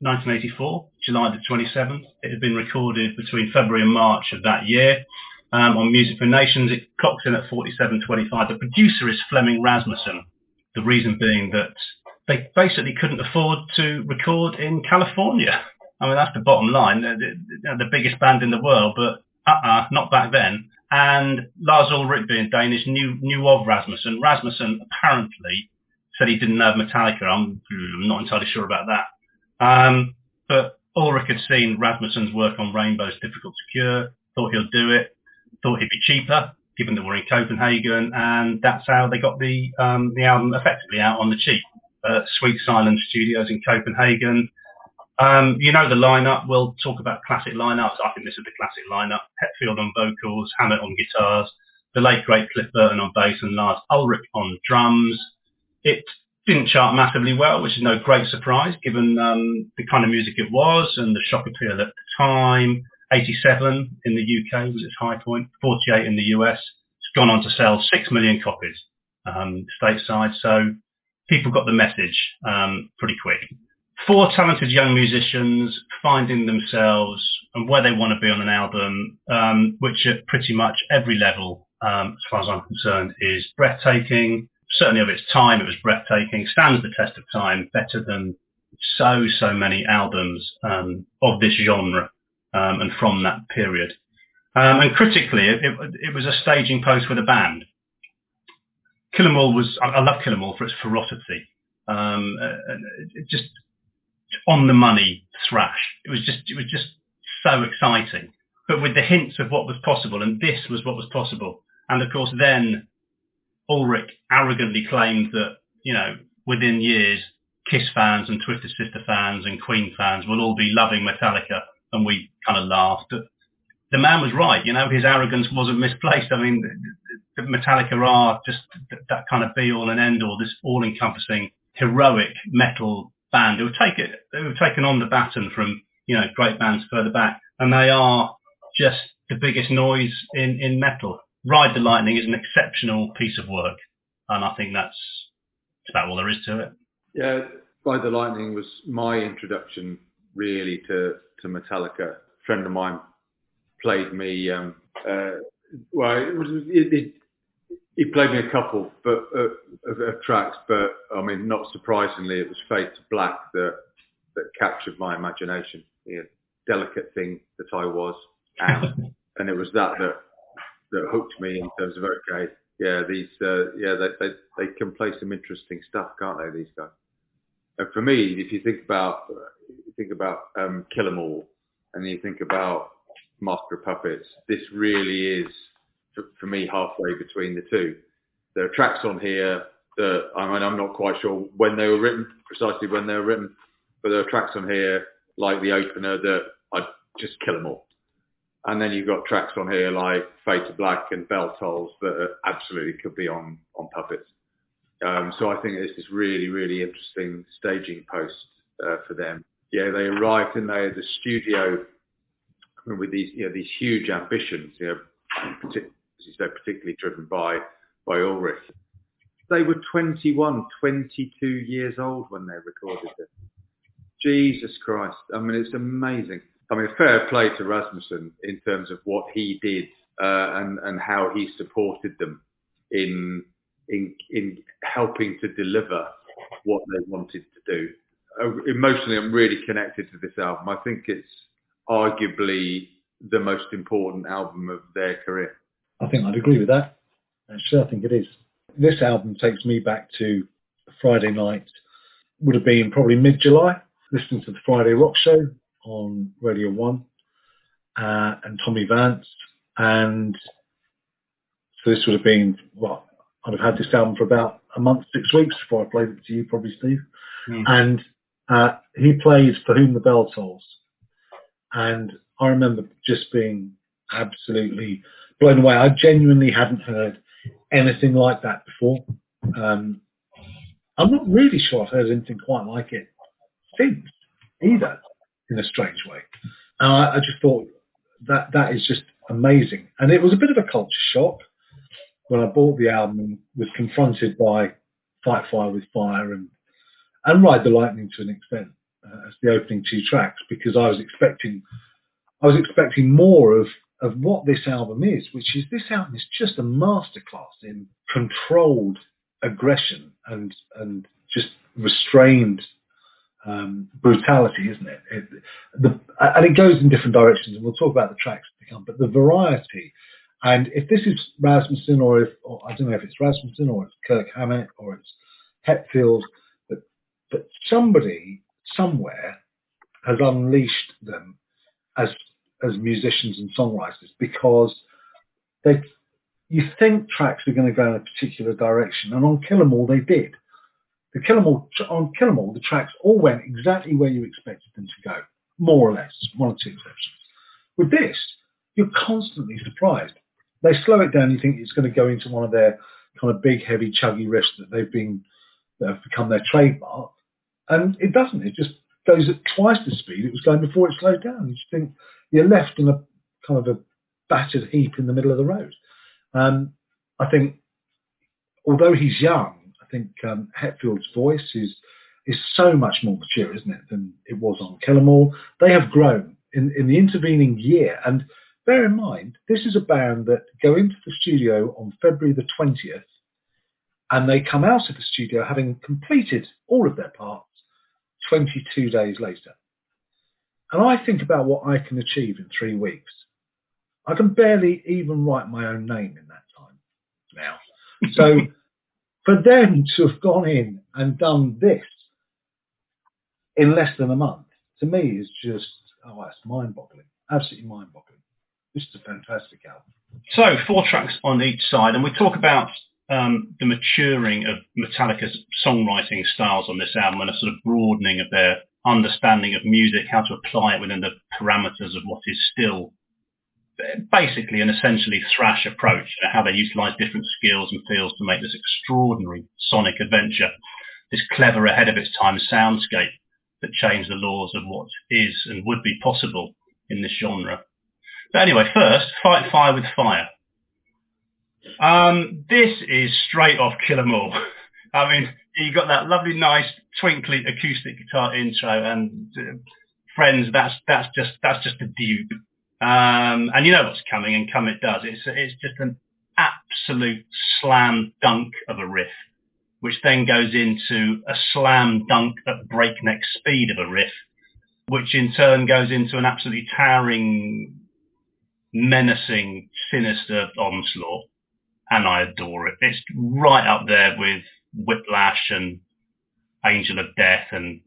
Speaker 4: 1984, July the 27th. It had been recorded between February and March of that year. Um, on Music for Nations, it clocks in at 47.25. The producer is Flemming Rasmussen. The reason being that they basically couldn't afford to record in California. I mean, that's the bottom line. They're, they're the biggest band in the world, but uh-uh, not back then. And Lars Ulrich, being Danish, knew knew of Rasmussen. Rasmussen apparently said he didn't know of Metallica. I'm, I'm not entirely sure about that. Um, but Ulrich had seen Rasmussen's work on Rainbow's Difficult to Cure, thought he'll do it, thought he'd be cheaper, given that we're in Copenhagen, and that's how they got the um, the album effectively out on the cheap uh, Sweet Silence Studios in Copenhagen. Um, you know the lineup. We'll talk about classic lineups. I think this is the classic lineup. Hetfield on vocals, Hammett on guitars, the late great Cliff Burton on bass, and Lars Ulrich on drums. It didn't chart massively well, which is no great surprise given um, the kind of music it was and the shock appeal at the time. 87 in the UK was its high point, 48 in the US. It's gone on to sell 6 million copies um, stateside. So people got the message um, pretty quick. Four talented young musicians finding themselves and where they want to be on an album, um, which at pretty much every level, um, as far as I'm concerned, is breathtaking. Certainly of its time, it was breathtaking. Stands the test of time better than so so many albums um, of this genre um, and from that period. Um, and critically, it, it, it was a staging post for the band. Kill 'Em All was, I, I love Kill 'Em All for its ferocity. Um, just on the money thrash. It was just, it was just so exciting, but with the hints of what was possible, and this was what was possible. And of course, then Ulrich arrogantly claimed that, you know, within years, Kiss fans and Twisted Sister fans and Queen fans will all be loving Metallica, and we kind of laughed. The man was right, you know, his arrogance wasn't misplaced. I mean, Metallica are just that kind of be all and end all, this all encompassing heroic metal band who have taken who have taken on the baton from you know great bands further back, and they are just the biggest noise in in metal. Ride the Lightning is an exceptional piece of work, and I think that's, that's about all there is to it.
Speaker 3: Yeah, Ride the Lightning was my introduction really to to Metallica. A friend of mine played me. Um, uh, well, it was, it, it, he played me a couple but, uh, of, of, tracks, but I mean, not surprisingly, it was Fade to Black that that captured my imagination. The delicate thing that I was, and, *laughs* and it was that that that hooked me in terms of okay, yeah, these, uh, yeah, they, they they can play some interesting stuff, can't they? These guys. And for me, if you think about you think about um, Kill 'Em All, and you think about Master of Puppets, this really is for, me halfway between the two. There are tracks on here that I mean I'm not quite sure when they were written, precisely when they were written, but there are tracks on here like the opener that I'd just kill them all. And then you've got tracks on here like Fade to Black and Bell Tolls that absolutely could be on on puppets. Um, so I think this is really really interesting staging post uh, for them. Yeah, they arrived in they at the studio with these you know these huge ambitions. You know, as you say, particularly driven by by Ulrich. They were 21, 22 years old when they recorded it. Jesus Christ! I mean, it's amazing. I mean, fair play to Rasmussen in terms of what he did uh, and and how he supported them in in in helping to deliver what they wanted to do. Uh, emotionally, I'm really connected to this album. I think it's arguably the most important album of their career.
Speaker 2: I think I'd agree with that. Actually, I think it is. This album takes me back to Friday night, would have been probably mid-July, listening to the Friday Rock Show on Radio 1 uh, and Tommy Vance and so this would have been what I'd have had this album for about a month, six weeks before I played it to you, probably Steve.
Speaker 4: Mm.
Speaker 2: And uh, he played For Whom the Bell Tolls, and I remember just being absolutely blown away. I genuinely hadn't heard anything like that before. Um, I'm not really sure I've heard anything quite like it since either, in a strange way. And I, I just thought that that is just amazing. And it was a bit of a culture shock when I bought the album and was confronted by Fight Fire with Fire and and Ride the Lightning to an extent uh, as the opening two tracks because I was expecting I was expecting more of of what this album is, which is this album is just a masterclass in controlled aggression and and just restrained um, brutality, isn't it? it the, and it goes in different directions, and we'll talk about the tracks to come. But the variety, and if this is Rasmussen, or if or I don't know if it's Rasmussen or it's Kirk Hammett or it's Hetfield, but but somebody somewhere has unleashed them as as musicians and songwriters because they you think tracks are going to go in a particular direction, and on Kill 'Em All they did. The Kill 'Em All on Kill 'Em All, the tracks all went exactly where you expected them to go, more or less, one or two exceptions. With this, you're constantly surprised. They slow it down, you think it's going to go into one of their kind of big, heavy, chuggy riffs that they've been that have become their trademark, and it doesn't. It just goes at twice the speed it was going before it slowed down. You just think you're left in a kind of a battered heap in the middle of the road. Um, I think, although he's young, think um, Hetfield's voice is is so much more mature, isn't it, than it was on All. They have grown in, in the intervening year, and bear in mind, this is a band that go into the studio on February the 20th, and they come out of the studio having completed all of their parts 22 days later. And I think about what I can achieve in three weeks. I can barely even write my own name in that time now. So for them to have gone in and done this in less than a month, to me is just, oh, that's mind-boggling. Absolutely mind-boggling. This is a fantastic album.
Speaker 4: So four tracks on each side, and we talk about um, the maturing of Metallica's songwriting styles on this album and a sort of broadening of their understanding of music, how to apply it within the parameters of what is still basically an essentially thrash approach, how they utilize different skills and feels to make this extraordinary sonic adventure, this clever ahead of its time soundscape that changed the laws of what is and would be possible in this genre. But anyway, first, Fight Fire with Fire. Um, this is straight off Kill 'Em All. *laughs* I mean, you got that lovely, nice, twinkly acoustic guitar intro, and uh, friends, that's that's just that's just a dupe. Um, and you know what's coming, and come it does. It's it's just an absolute slam dunk of a riff, which then goes into a slam dunk at breakneck speed of a riff, which in turn goes into an absolutely towering, menacing, sinister onslaught. And I adore it. It's right up there with Whiplash and Angel of Death and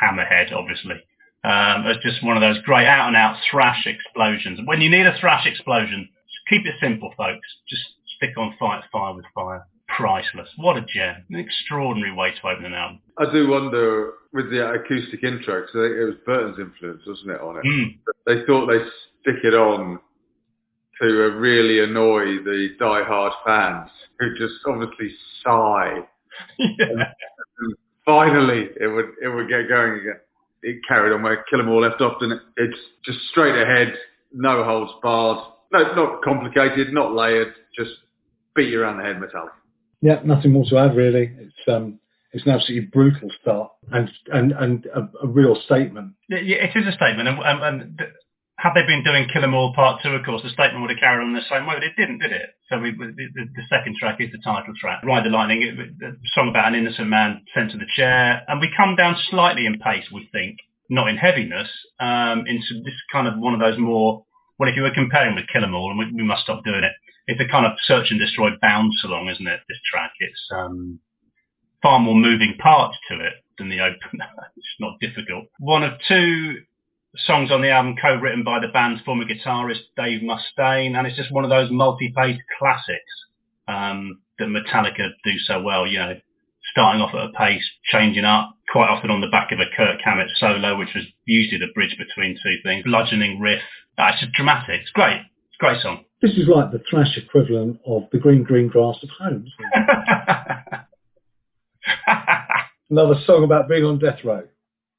Speaker 4: Hammerhead, obviously. Um, it's just one of those great out and out thrash explosions. When you need a thrash explosion, keep it simple, folks. Just stick on Fight Fire with Fire. Priceless. What a gem. An extraordinary way to open an album.
Speaker 3: I do wonder with the acoustic intro, because it was Burton's influence, wasn't it, on it?
Speaker 4: Mm.
Speaker 3: They thought they'd stick it on to really annoy the die-hard fans who just obviously sigh. *laughs*
Speaker 4: yeah.
Speaker 3: And finally, it would it would get going again. It carried on where Kill 'Em All left off, and it's just straight ahead, no holds barred. No, it's not complicated, not layered, just beat you around the head metallic.
Speaker 2: Yeah, nothing more to add really. It's um, it's an absolutely brutal start and and and a, a real statement.
Speaker 4: Yeah, it is a statement, and, and, and th- had they been doing Kill 'Em All Part Two, of course, the statement would have carried on the same way, but it didn't, did it? So we, the, the, second track is the title track, Ride the Lightning, it, the song about an innocent man sent to the chair, and we come down slightly in pace, we think, not in heaviness, um, into this kind of one of those more. Well, if you were comparing with Kill 'Em All, and we, we must stop doing it, it's a kind of search and destroy bounce along, isn't it? This track, it's um, far more moving parts to it than the opener. *laughs* it's not difficult. One of two songs on the album co-written by the band's former guitarist Dave Mustaine, and it's just one of those multi-paced classics um, that Metallica do so well. You know, starting off at a pace, changing up, quite often on the back of a Kirk Hammett solo, which was usually the bridge between two things, bludgeoning riff. Uh, it's dramatic. It's great. It's a great song.
Speaker 2: This is like the thrash equivalent of the green, green grass of home. *laughs* Another song about being on death row.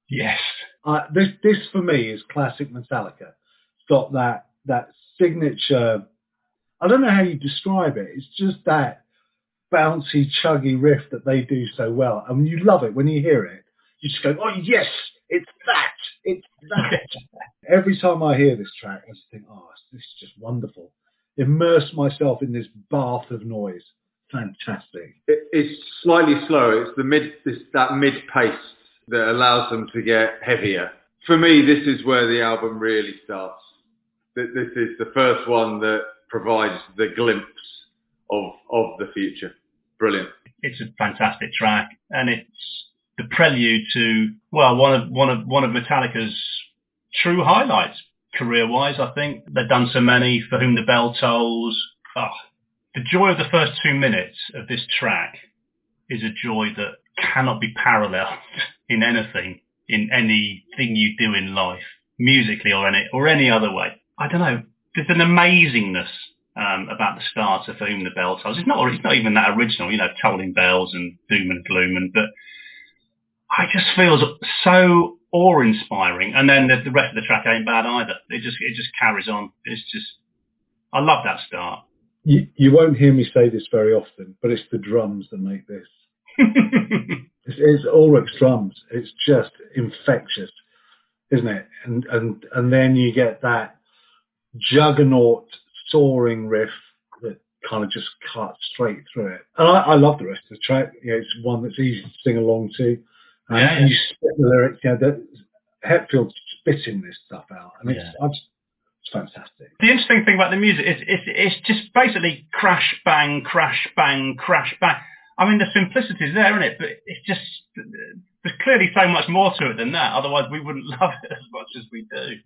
Speaker 4: yes.
Speaker 2: Uh, this, this for me is classic Metallica. It's got that that signature. I don't know how you describe it. It's just that bouncy, chuggy riff that they do so well, and you love it when you hear it. You just go, "Oh yes, it's that, it's that." *laughs* Every time I hear this track, I just think, "Oh, this is just wonderful." Immerse myself in this bath of noise. Fantastic.
Speaker 3: It, it's slightly slower. It's the mid, this, that mid pace that allows them to get heavier. For me, this is where the album really starts. This is the first one that provides the glimpse of of the future. Brilliant.
Speaker 4: it's a fantastic track, and it's the prelude to well one of one of one of Metallica's true highlights career-wise. I think they've done so many. For whom the bell tolls. Oh, the joy of the first two minutes of this track is a joy that cannot be paralleled *laughs* in anything, in anything you do in life, musically or any or any other way. I don't know. There's an amazingness um, about the starter for whom the bell tolls. It's not. It's not even that original. You know, tolling bells and doom and gloom, and but I just feels so awe-inspiring. And then the, the rest of the track ain't bad either. It just it just carries on. It's just I love that start.
Speaker 2: You, you won't hear me say this very often, but it's the drums that make this. *laughs* It's, it's Ulrich's drums. It's just infectious, isn't it? And and and then you get that juggernaut soaring riff that kind of just cuts straight through it. And I, I love the rest of the track. You know, it's one that's easy to sing along to. And,
Speaker 4: Yeah,
Speaker 2: and you spit the lyrics. You know, that Hetfield's spitting this stuff out, and it's
Speaker 4: Yeah.
Speaker 2: I just, it's fantastic.
Speaker 4: the interesting thing about the music is it's, it's just basically crash bang crash bang crash bang. I mean the simplicity is there, isn't it? But it's just there's clearly so much more to it than that. Otherwise we wouldn't *laughs* love it as much as we do.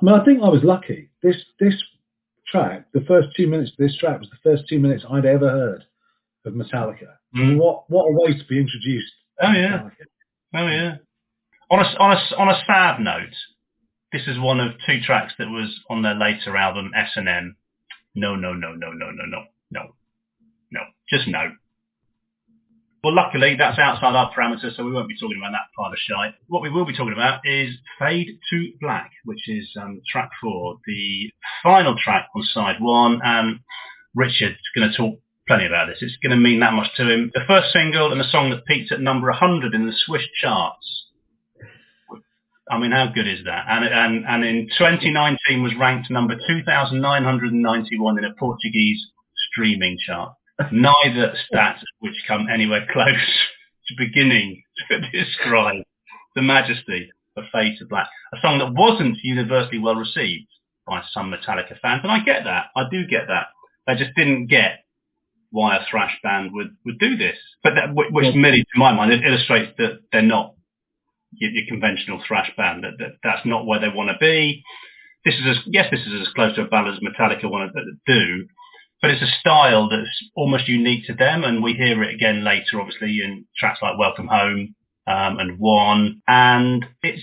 Speaker 2: I mean, I think I was lucky. This this track, the first two minutes of this track was the first two minutes I'd ever heard of Metallica.
Speaker 4: Mm.
Speaker 2: What what a way to be introduced.
Speaker 4: Oh yeah,
Speaker 2: Metallica.
Speaker 4: oh yeah. On a on a on a sad note, this is one of two tracks that was on their later album S and M. No no no no no no no no no just no. Well, luckily that's outside our parameters, so we won't be talking about that pile of shite. What we will be talking about is Fade to Black, which is um, track four, the final track on side one. And Richard's going to talk plenty about this. It's going to mean that much to him. The first single and the song that peaked at number 100 in the Swiss charts. I mean, how good is that? And, and, and in 2019 was ranked number 2,991 in a Portuguese streaming chart. Neither stats which come anywhere close to beginning to *laughs* describe the majesty of Fade to Black, a song that wasn't universally well received by some Metallica fans, and I get that. I do get that. They just didn't get why a thrash band would, would do this. But that, which which
Speaker 2: Yeah.
Speaker 4: merely, to my mind, it illustrates that they're not your, your conventional thrash band. That, that that's not where they want to be. This is as, yes, this is as close to a ballad as Metallica want to uh, do, but it's a style that's almost unique to them, and we hear it again later, obviously, in tracks like Welcome Home um, and One, and it's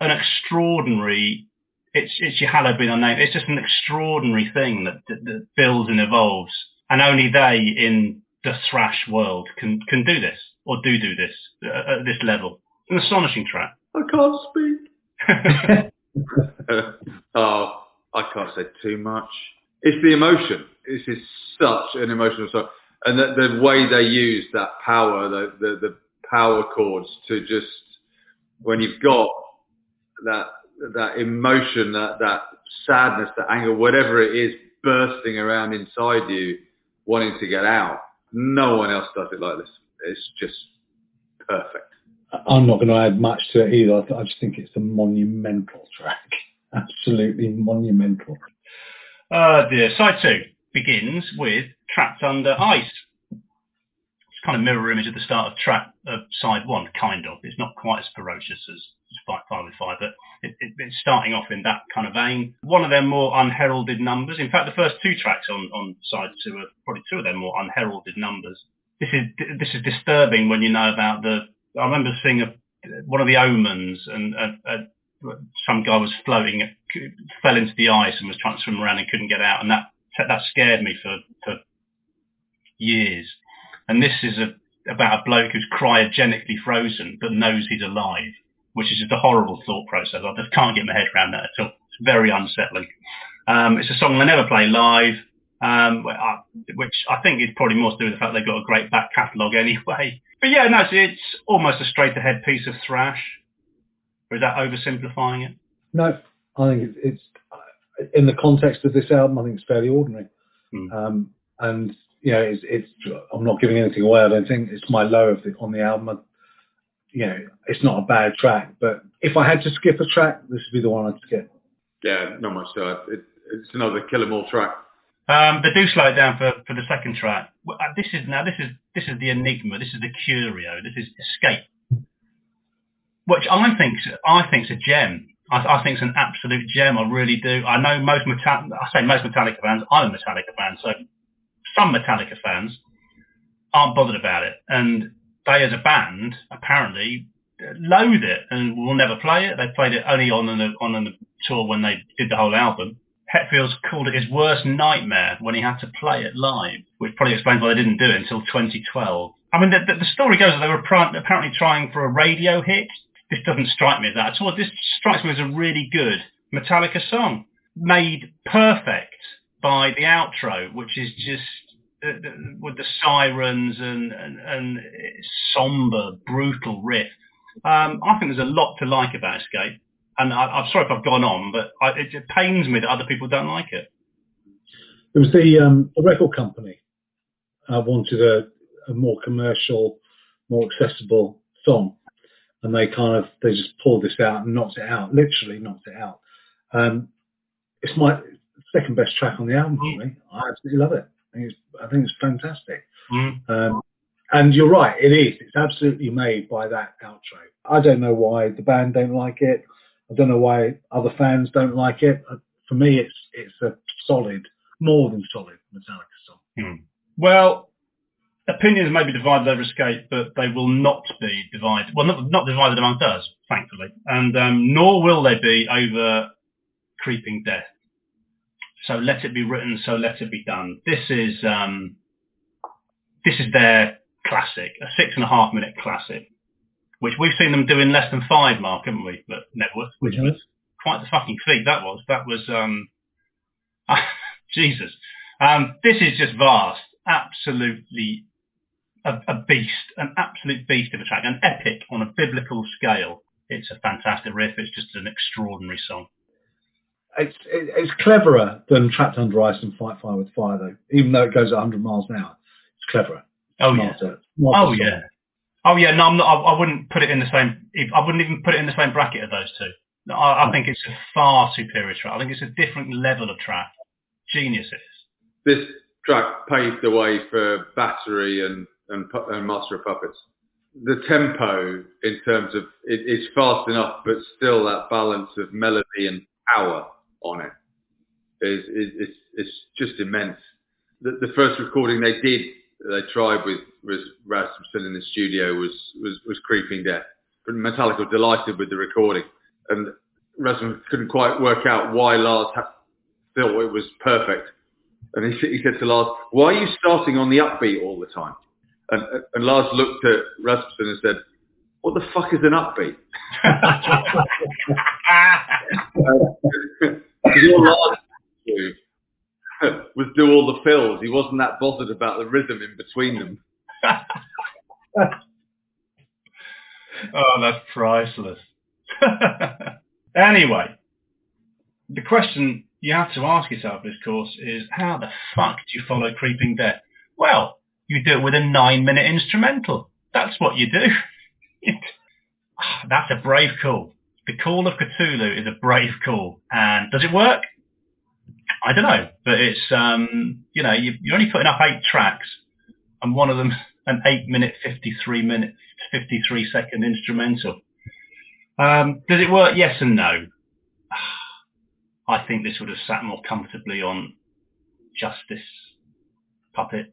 Speaker 4: an extraordinary. It's it's your Hallow Be Thy Name. It's just an extraordinary thing that, that, that builds and evolves, and only they in the thrash world can can do this or do do this uh, at this level. An astonishing track.
Speaker 3: I can't speak. *laughs* *laughs* oh, I can't say too much. It's the emotion. This is such an emotional song, and the, the way they use that power, the, the the power chords to just when you've got that that emotion, that that sadness, that anger, whatever it is, bursting around inside you, wanting to get out. No one else does it like this. It's just perfect.
Speaker 2: I'm not going to add much to it either. I, I just think it's a monumental track. *laughs* Absolutely monumental.
Speaker 4: Uh, oh dear. Side two begins with Trapped Under Ice. It's kind of mirror image at the start of track of side one, kind of. It's not quite as ferocious as Fight Fire with oh Fire, but it, it, it's starting off in that kind of vein. One of their more unheralded numbers. In fact, the first two tracks on, on side two are probably two of their more unheralded numbers. This is this is disturbing when you know about the. I remember seeing a, one of the omens and a, a, some guy was floating, fell into the ice and was trying to swim around and couldn't get out, and that that scared me for for years. And this is a about a bloke who's cryogenically frozen but knows he's alive, which is just a horrible thought process. I just can't get my head around that at all. It's very unsettling. Um, it's a song they never play live, um, which I think is probably more to do with the fact they've got a great back catalogue anyway. *laughs* But yeah, no, it's, it's almost a straight ahead piece of thrash. Or is that oversimplifying it?
Speaker 2: No, I think it's, it's in the context of this album. I think it's fairly ordinary. Hmm. Um, and you know, it's, it's, I'm not giving anything away. I don't think it's my low of the, on the album. I, you know, it's not a bad track, but if I had to skip a track, this would be the one I'd skip.
Speaker 3: Yeah, not much to. It, it's another Kill 'Em All track.
Speaker 4: Um, they do slow it down for, for the second track. Uh, this is now this is this is the enigma. This is the curio. This is escape, which I think I think's a gem. I, I think it's an absolute gem. I really do. I know most Metallica. I say most Metallica fans. I'm a Metallica fan, so some Metallica fans aren't bothered about it, and they, as a band, apparently loathe it and will never play it. They played it only on on a tour when they did the whole album. Hetfield's called it his worst nightmare when he had to play it live, which probably explains why they didn't do it until 2012. I mean, the, the, story goes that they were apparently trying for a radio hit. This doesn't strike me as that at all. This strikes me as a really good Metallica song, made perfect by the outro, which is just with the sirens and, and, and somber, brutal riff. Um, I think there's a lot to like about Escape, and I, am sorry if I've gone on, but I, it, it, pains me that other people don't like it.
Speaker 2: It was the, um, the record company uh, wanted a, a more commercial, more accessible song, and they kind of they just pulled this out and knocked it out, literally knocked it out. Um, it's my second best track on the album for me. I absolutely love it think it's, I think it's fantastic. Mm. Um, and you're right, it is. It's absolutely made by that outro. I don't know why the band don't like it. I don't know why other fans don't like it. Uh, for me, it's it's a solid, more than solid Metallica song.
Speaker 4: Mm. Well, opinions may be divided over Escape, but they will not be divided. Well, not, not divided amongst us, thankfully, and um, nor will they be over Creeping Death. So let it be written, so let it be done. This is um, this is their classic, a six and a half minute classic, which we've seen them do in less than five, Mark, haven't we? But Knebworth, which mm-hmm. was quite the fucking feat. That was that was um, *laughs* Jesus. Um, this is just vast, absolutely a, a, beast, an absolute beast of a track, an epic on a biblical scale. It's a fantastic riff. It's just an extraordinary song
Speaker 2: it's it's cleverer than Trapped Under Ice and Fight Fire with Fire, though. Even though it goes at 100 miles an hour, it's cleverer.
Speaker 4: Oh smarter, yeah. Smarter oh yeah. Oh yeah. No, I'm not, I, I, wouldn't put it in the same. I wouldn't even put it in the same bracket of those two. I, I think it's a far superior track. I think it's a different level of track. Geniuses.
Speaker 3: This track paved the way for Battery and and, and Master of Puppets. The tempo, in terms of it, it's fast enough, but still that balance of melody and power on it is, is, is, is just immense. The, the, first recording they did, they tried with, with Rasmussen in the studio was, was, was Creeping Death. But Metallica were delighted with the recording. And Rasmussen couldn't quite work out why Lars had, thought it was perfect. And he, he said to Lars, why are you starting on the upbeat all the time? And, and Lars looked at Rasmussen and said, what the fuck is an upbeat? *laughs* last move was do all the fills. He wasn't that bothered about the rhythm in between them. *laughs*
Speaker 4: oh, that's priceless. *laughs* anyway, the question you have to ask yourself, of course, is how the fuck do you follow Creeping Death? Well, you do it with a nine-minute instrumental. That's what you do. *laughs* That's a brave call the Call of Ktulu is a brave call. And does it work? I don't know, but it's um, you know you, you're only putting up eight tracks, and one of them *laughs* an eight minute, fifty three minute, fifty three second instrumental. Um, does it work? Yes and no. *sighs* I think this would have sat more comfortably on Justice puppets.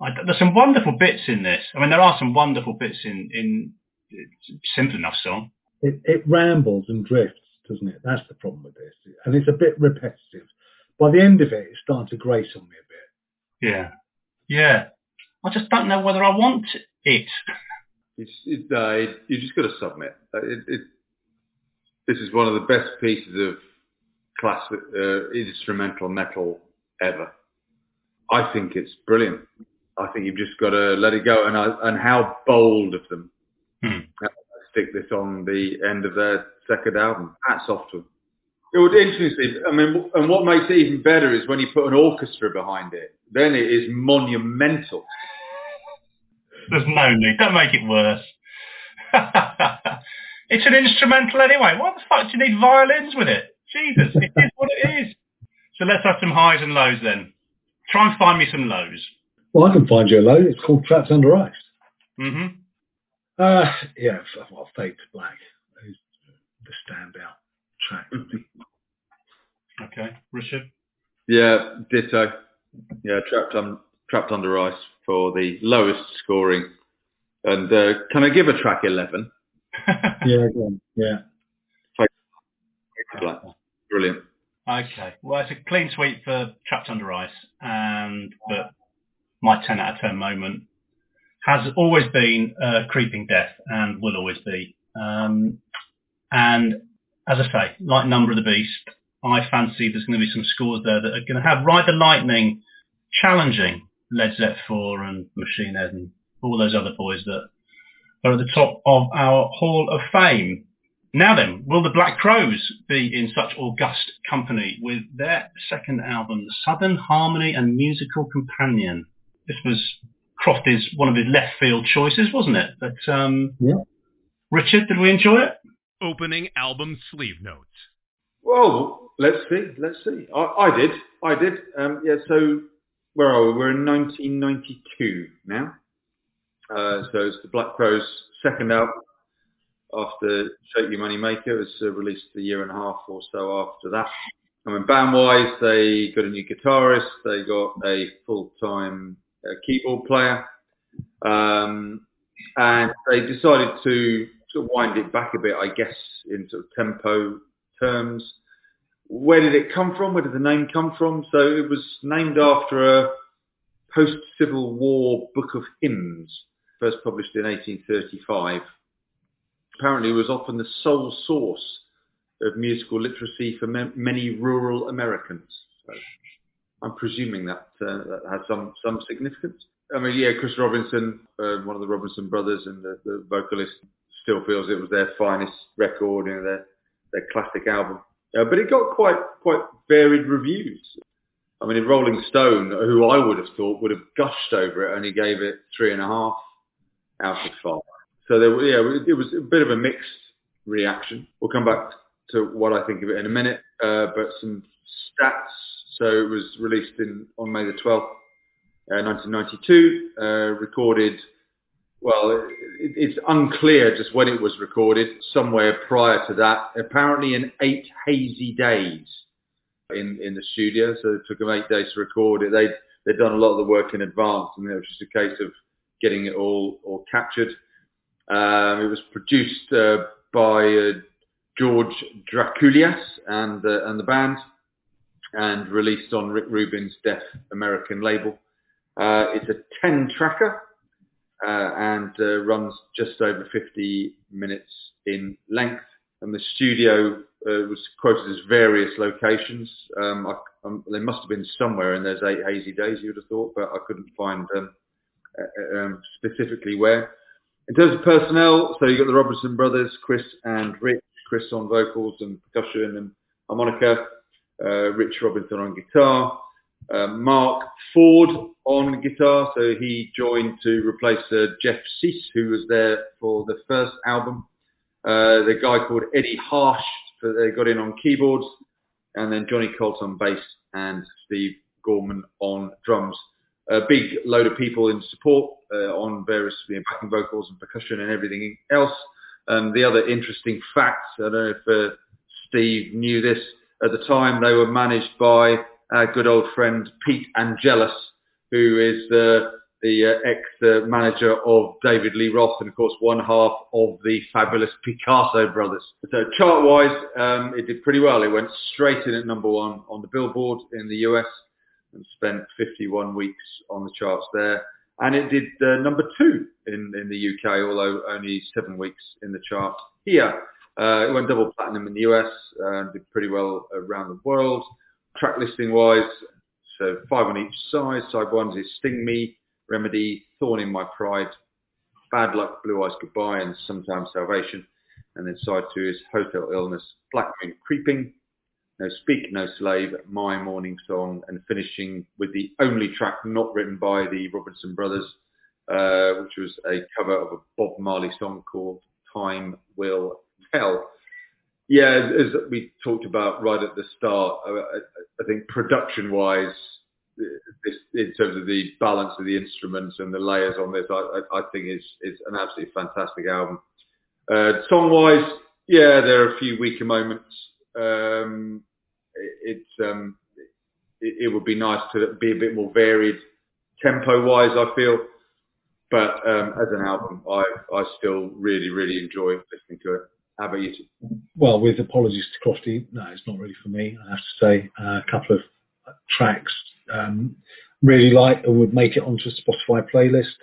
Speaker 4: I, there's some wonderful bits in this. I mean, there are some wonderful bits in in simple enough song.
Speaker 2: It, it rambles and drifts, doesn't it? That's the problem with this, and it's a bit repetitive. By the end of it, it's starting to grate on me a bit.
Speaker 4: Yeah, yeah. I just don't know whether I want it.
Speaker 3: It's, it, uh, it, you just got to submit. Uh, it, it, this is one of the best pieces of classic uh, instrumental metal ever. I think it's brilliant. I think you've just got to let it go. And I, and how bold of them
Speaker 4: Hmm.
Speaker 3: stick this on the end of their second album. Hats off to them. It would interesting. I mean, and what makes it even better is when you put an orchestra behind it. Then it is monumental.
Speaker 4: There's no need. Don't make it worse. *laughs* it's an instrumental anyway. What the fuck do you need violins with it? Jesus, it is what it is. So let's have some highs and lows then. Try and find me some lows.
Speaker 2: Well, I can find you a load. It's called Trapped Under Ice.
Speaker 4: hmm
Speaker 2: Uh, yeah, f- well, Fade to Black is the standout track for me.
Speaker 4: Okay, Richard.
Speaker 3: Yeah, ditto. Yeah, trapped un, trapped under ice for the lowest scoring. And uh, can I give a track eleven? *laughs*
Speaker 2: Yeah, go on. yeah.
Speaker 3: Black. Brilliant.
Speaker 4: Okay. Well, it's a clean sweep for Trapped Under Ice, and but my 10 out of 10 moment has always been uh, Creeping Death and will always be. Um, and as I say, like Number of the Beast, I fancy there's going to be some scores there that are going to have Ride the Lightning challenging Led Zeppelin 4 and Machine Head and all those other boys that are at the top of our Hall of Fame. Now then, will the Black Crowes be in such august company with their second album, Southern Harmony and Musical Companion? This was Crofty's one of his left field choices, wasn't it? But um,
Speaker 2: Yeah.
Speaker 4: Richard, did we enjoy it?
Speaker 1: Opening album sleeve notes.
Speaker 3: Well, let's see. Let's see. I, I did. I did. Um, yeah. So where are we? We're in 1992 now. Uh, so it's the Black Crowes' second album after Shake Your Money Maker. It was uh, released a year and a half or so after that. I mean, band-wise, they got a new guitarist. They got a full-time uh, keyboard player. Um, and they decided to sort of wind it back a bit, I guess, in sort of tempo terms. Where did it come from? Where did the name come from? So it was named after a post-Civil War book of hymns, first published in 1835. Apparently, it was often the sole source of musical literacy for ma- many rural Americans. So I'm presuming that uh, that has some some significance. I mean, yeah, Chris Robinson, uh, one of the Robinson brothers and the, the vocalist, still feels it was their finest record, you know, their their classic album. Uh, but it got quite quite varied reviews. I mean, in Rolling Stone, who I would have thought would have gushed over it, only gave it three and a half out of five. So there, yeah, it was a bit of a mixed reaction. We'll come back to what I think of it in a minute. Uh, but some stats. So it was released in on May the 12th, uh, 1992. Uh, recorded. Well, it, it's unclear just when it was recorded. Somewhere prior to that, apparently in eight hazy days in in the studio. So it took them eight days to record it. They they'd done a lot of the work in advance, and it was just a case of getting it all all captured. Um, it was produced uh, by George Drakoulias and uh, and the band, and released on Rick Rubin's Def American label. Uh, it's a 10 tracker uh, and uh, runs just over 50 minutes in length. And the studio uh, was quoted as various locations. Um, I, um, they must have been somewhere in those eight hazy days, you would have thought, but I couldn't find um, uh, um, specifically where. In terms of personnel, so you've got the Robertson brothers, Chris and Rich. Chris on vocals and percussion and harmonica. Uh, Rich Robinson on guitar. Uh, Mark Ford on guitar, so he joined to replace uh, Jeff Cease, who was there for the first album. Uh, the guy called Eddie Harsch, so they got in on keyboards, and then Johnny Colt on bass and Steve Gorman on drums. A big load of people in support uh, on various you know, backing vocals and percussion and everything else. And the other interesting facts, I don't know if uh, Steve knew this, at the time they were managed by our good old friend Pete Angelus, who is uh, the uh, ex-manager of David Lee Roth and of course one half of the fabulous Picasso brothers. So chart-wise, um, it did pretty well. It went straight in at number one on the Billboard in the US and spent 51 weeks on the charts there. And it did uh, number two in, in the UK, although only seven weeks in the chart here. Uh, it went double platinum in the US and did pretty well around the world. Track listing wise, so five on each side. Side one is Sting Me, Remedy, Thorn in My Pride, Bad Luck, Blue Eyes Goodbye, and Sometimes Salvation. And then side two is Hotel Illness, Black Moon Creeping, No Speak, No Slave, My Morning Song, and finishing with the only track not written by the Robinson Brothers, uh, which was a cover of a Bob Marley song called Time Will Tell. Yeah, as we talked about right at the start, I, I think production-wise, this, in terms of the balance of the instruments and the layers on this, I, I think is is an absolutely fantastic album. Uh, song-wise, yeah, there are a few weaker moments. Um, it, it's um, it, it, would be nice to be a bit more varied tempo-wise. I feel, but um, as an album, I I still really really enjoy listening to it. How about you?
Speaker 2: Well, with apologies to Crofty, no, it's not really for me. I have to say, uh, a couple of tracks um, really like and would make it onto a Spotify playlist.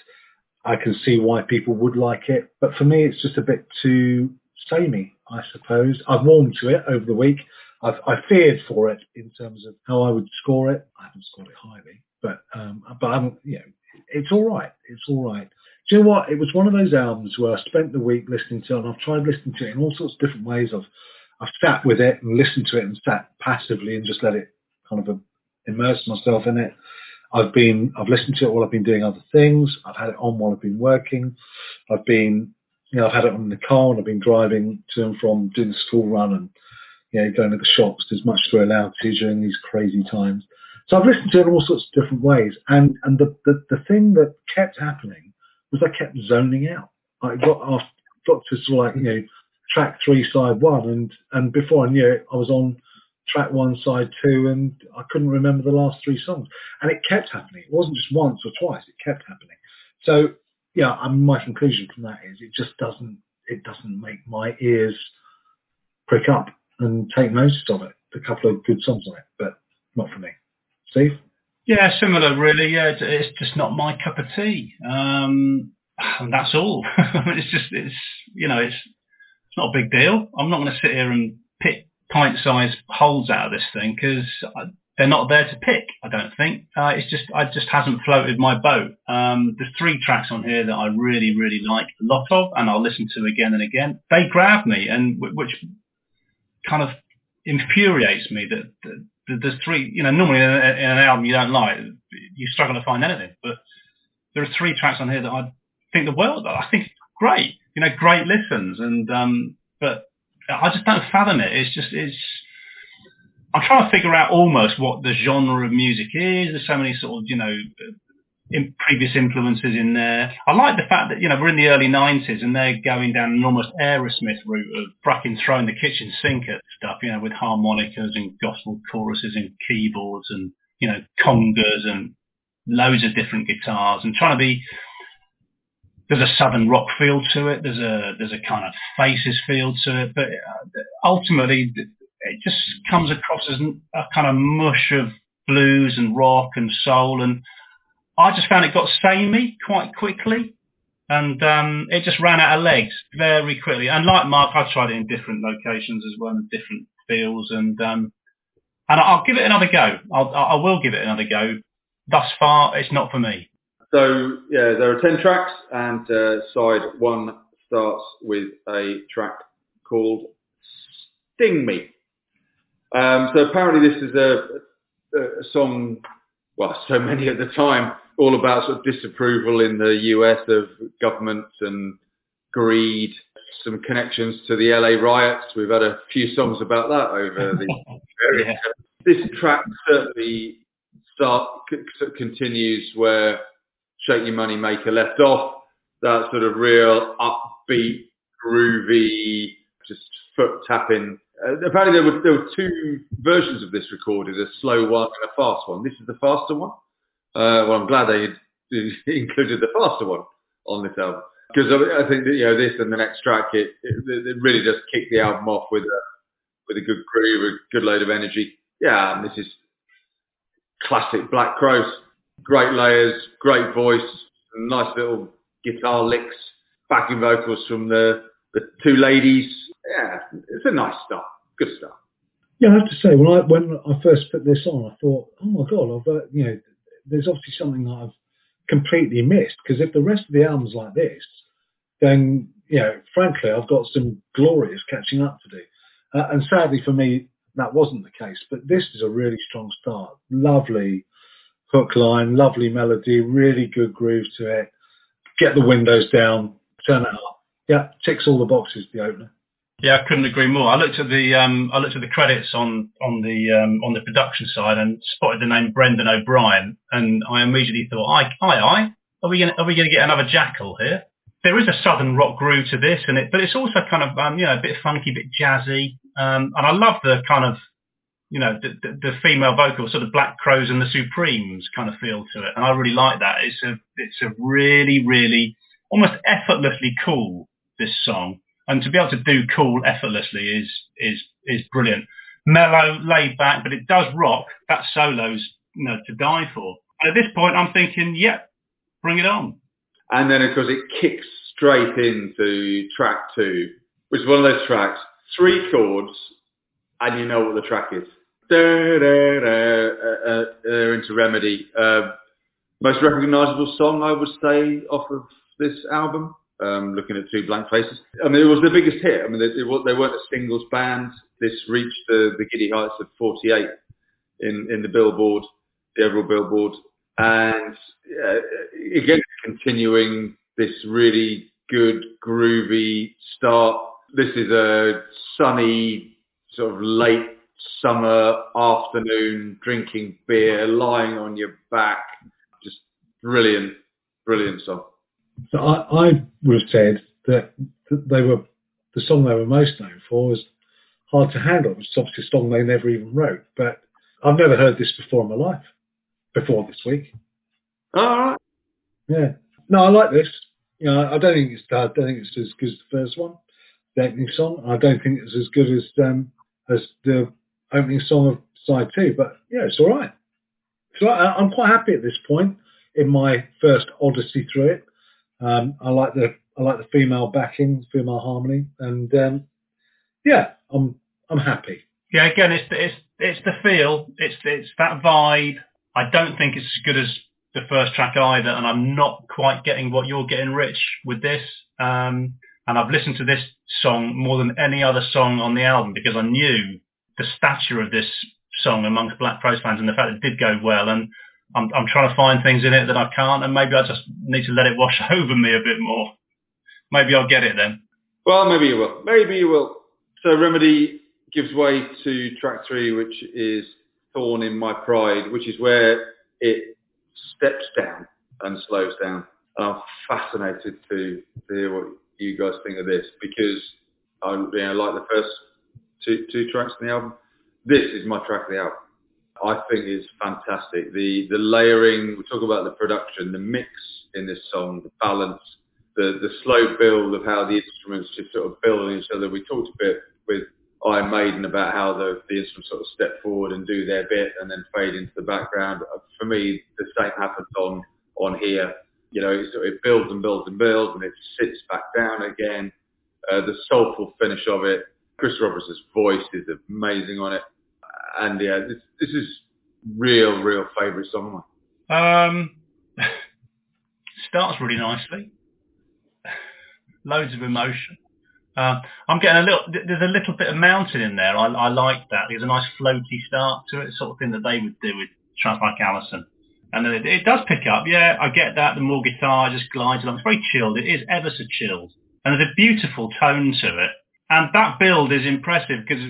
Speaker 2: I can see why people would like it, but for me, it's just a bit too samey, I suppose. I've warmed to it over the week. I've, I feared for it in terms of how I would score it. I haven't scored it highly, but um, but I'm, you know, it's all right. It's all right. Do you know what? It was one of those albums where I spent the week listening to it, and I've tried listening to it in all sorts of different ways. I've I've sat with it and listened to it and sat passively and just let it kind of immerse myself in it. I've been I've listened to it while I've been doing other things. I've had it on while I've been working. I've been you know I've had it on the car and I've been driving to and from doing the school run and you know going to the shops as much as we're allowed to during these crazy times. So I've listened to it in all sorts of different ways, and and the the, the thing that kept happening was I kept zoning out. I got off, got to sort of like, you know, track three, side one, and, and before I knew it, I was on track one, side two, and I couldn't remember the last three songs. And it kept happening. It wasn't just once or twice, it kept happening. So, yeah, I mean, my conclusion from that is it just doesn't, it doesn't make my ears prick up and take notice of it. A couple of good songs on it, but not for me. Steve?
Speaker 4: Yeah, similar really. Yeah, it's, just not my cup of tea. Um, and that's all. *laughs* it's just, it's, you know, it's, it's not a big deal. I'm not going to sit here and pick pint-sized holes out of this thing because they're not there to pick. I don't think. Uh, it's just, I just hasn't floated my boat. Um, there's three tracks on here that I really, really like a lot of, and I'll listen to again and again. They grab me, and which kind of infuriates me that, that there's three, you know, normally in, in, an album you don't like, you struggle to find anything. But there are three tracks on here that I think the world, I think great, you know, great listens. And, um, but I just don't fathom it. It's just, it's, I'm trying to figure out almost what the genre of music is. There's so many sort of, you know, in previous influences in there. I like the fact that, you know, we're in the early 90s and they're going down an almost Aerosmith route of fucking throwing the kitchen sink at stuff, you know, with harmonicas and gospel choruses and keyboards and, you know, congas and loads of different guitars and trying to be, there's a southern rock feel to it. There's a, there's a kind of faces feel to it, but uh, ultimately it just comes across as a kind of mush of blues and rock and soul and I just found it got samey quite quickly, and um, it just ran out of legs very quickly. And like Mark, I've tried it in different locations as well, and different feels, and um, and I'll give it another go. I'll, I will give it another go. Thus far, it's not for me.
Speaker 3: So yeah, there are ten tracks, and uh, side one starts with a track called "Sting Me." Um, so apparently, this is a, a song well, so many at the time, all about sort of disapproval in the US of government and greed, some connections to the LA riots. We've had a few songs about that over *laughs* the yeah. This track certainly start continues where Shake Your Money Maker left off. That sort of real upbeat groovy, just foot tapping. Uh, apparently there were there were two versions of this recorded, a slow one and a fast one. This is the faster one. Uh, well, I'm glad they *laughs* included the faster one on this album because I think that you know this and the next track it, it, it really does kick the album off with a with a good groove, a good load of energy. Yeah, and this is classic Black Crowes. Great layers, great voice, nice little guitar licks, backing vocals from the the two ladies. Yeah, it's a nice start. Good stuff.
Speaker 2: Yeah, I have to say, when I when I first put this on, I thought, oh my god, I've uh, you know, there's obviously something that I've completely missed because if the rest of the album's like this, then you know, frankly, I've got some glorious catching up to do. Uh, and sadly for me, that wasn't the case. But this is a really strong start. Lovely hook line, lovely melody, really good groove to it. Get the windows down, turn it up. Yeah, ticks all the boxes. The opener.
Speaker 4: Yeah, I couldn't agree more. I looked at the um, I looked at the credits on on the um, on the production side and spotted the name Brendan O'Brien, and I immediately thought, "I, I, I, are we going are we to get another Jackyl here?" There is a southern rock groove to this, and it, but it's also kind of um, you know a bit funky, a bit jazzy, um, and I love the kind of you know the, the, the female vocal, sort of Black Crowes and the Supremes kind of feel to it, and I really like that. It's a it's a really really almost effortlessly cool this song and to be able to do cool effortlessly is is is brilliant. Mellow, laid back, but it does rock. That solo's you know to die for. And at this point, I'm thinking, yeah, bring it on.
Speaker 3: And then of course it kicks straight into track two, which is one of those tracks, three chords, and you know what the track is. Da, da, da, uh, uh, uh, into Remedy. Uh, most recognisable song, I would say, off of this album um, looking at two blank faces. I mean, it was the biggest hit. I mean, they, they weren't a singles band. This reached the, the giddy heights of 48 in, in the Billboard, the overall Billboard. And uh, again, continuing this really good, groovy start. This is a sunny, sort of late summer afternoon, drinking beer, lying on your back. Just brilliant, brilliant song.
Speaker 2: So I, I would have said that they were the song they were most known for was Hard to Handle, which is obviously a song they never even wrote. But I've never heard this before in my life, before this week.
Speaker 3: All right.
Speaker 2: Yeah. No, I like this. You know, I don't think it's I don't think it's as good as the first one, the opening song. I don't think it's as good as um, as the opening song of side two. But yeah, it's all right. So I'm quite happy at this point in my first odyssey through it. Um, I like the I like the female backing, female harmony, and um, yeah, I'm I'm happy.
Speaker 4: Yeah, again, it's the, it's it's the feel, it's it's that vibe. I don't think it's as good as the first track either, and I'm not quite getting what you're getting, Rich, with this. Um, and I've listened to this song more than any other song on the album because I knew the stature of this song amongst Black Crowes fans and the fact it did go well. And I'm, I'm trying to find things in it that I can't, and maybe I just need to let it wash *laughs* over me a bit more. Maybe I'll get it then.
Speaker 3: Well, maybe you will. Maybe you will. So Remedy gives way to track three, which is Thorn in My Pride, which is where it steps down and slows down. And I'm fascinated to, to hear what you guys think of this because I you know, like the first two, two tracks in the album. This is my track of the album. I think is fantastic. The the layering, we talk about the production, the mix in this song, the balance, the the slow build of how the instruments just sort of build on each other. We talked a bit with Iron Maiden about how the, the instruments sort of step forward and do their bit and then fade into the background. For me, the same happens on on here. You know, it, it builds and builds and builds and it sits back down again. Uh, the soulful finish of it. Chris Roberts' voice is amazing on it and yeah, this this is real, real favourite song
Speaker 4: Um, *laughs* starts really nicely. Loads of emotion. Uh, I'm getting a little. There's a little bit of mountain in there. I, I like that. There's a nice floaty start to it, sort of thing that they would do with Trans Like Allison. And then it, it does pick up. Yeah, I get that. The more guitar just glides along. It's very chilled. It is ever so chilled, and there's a beautiful tone to it. And that build is impressive because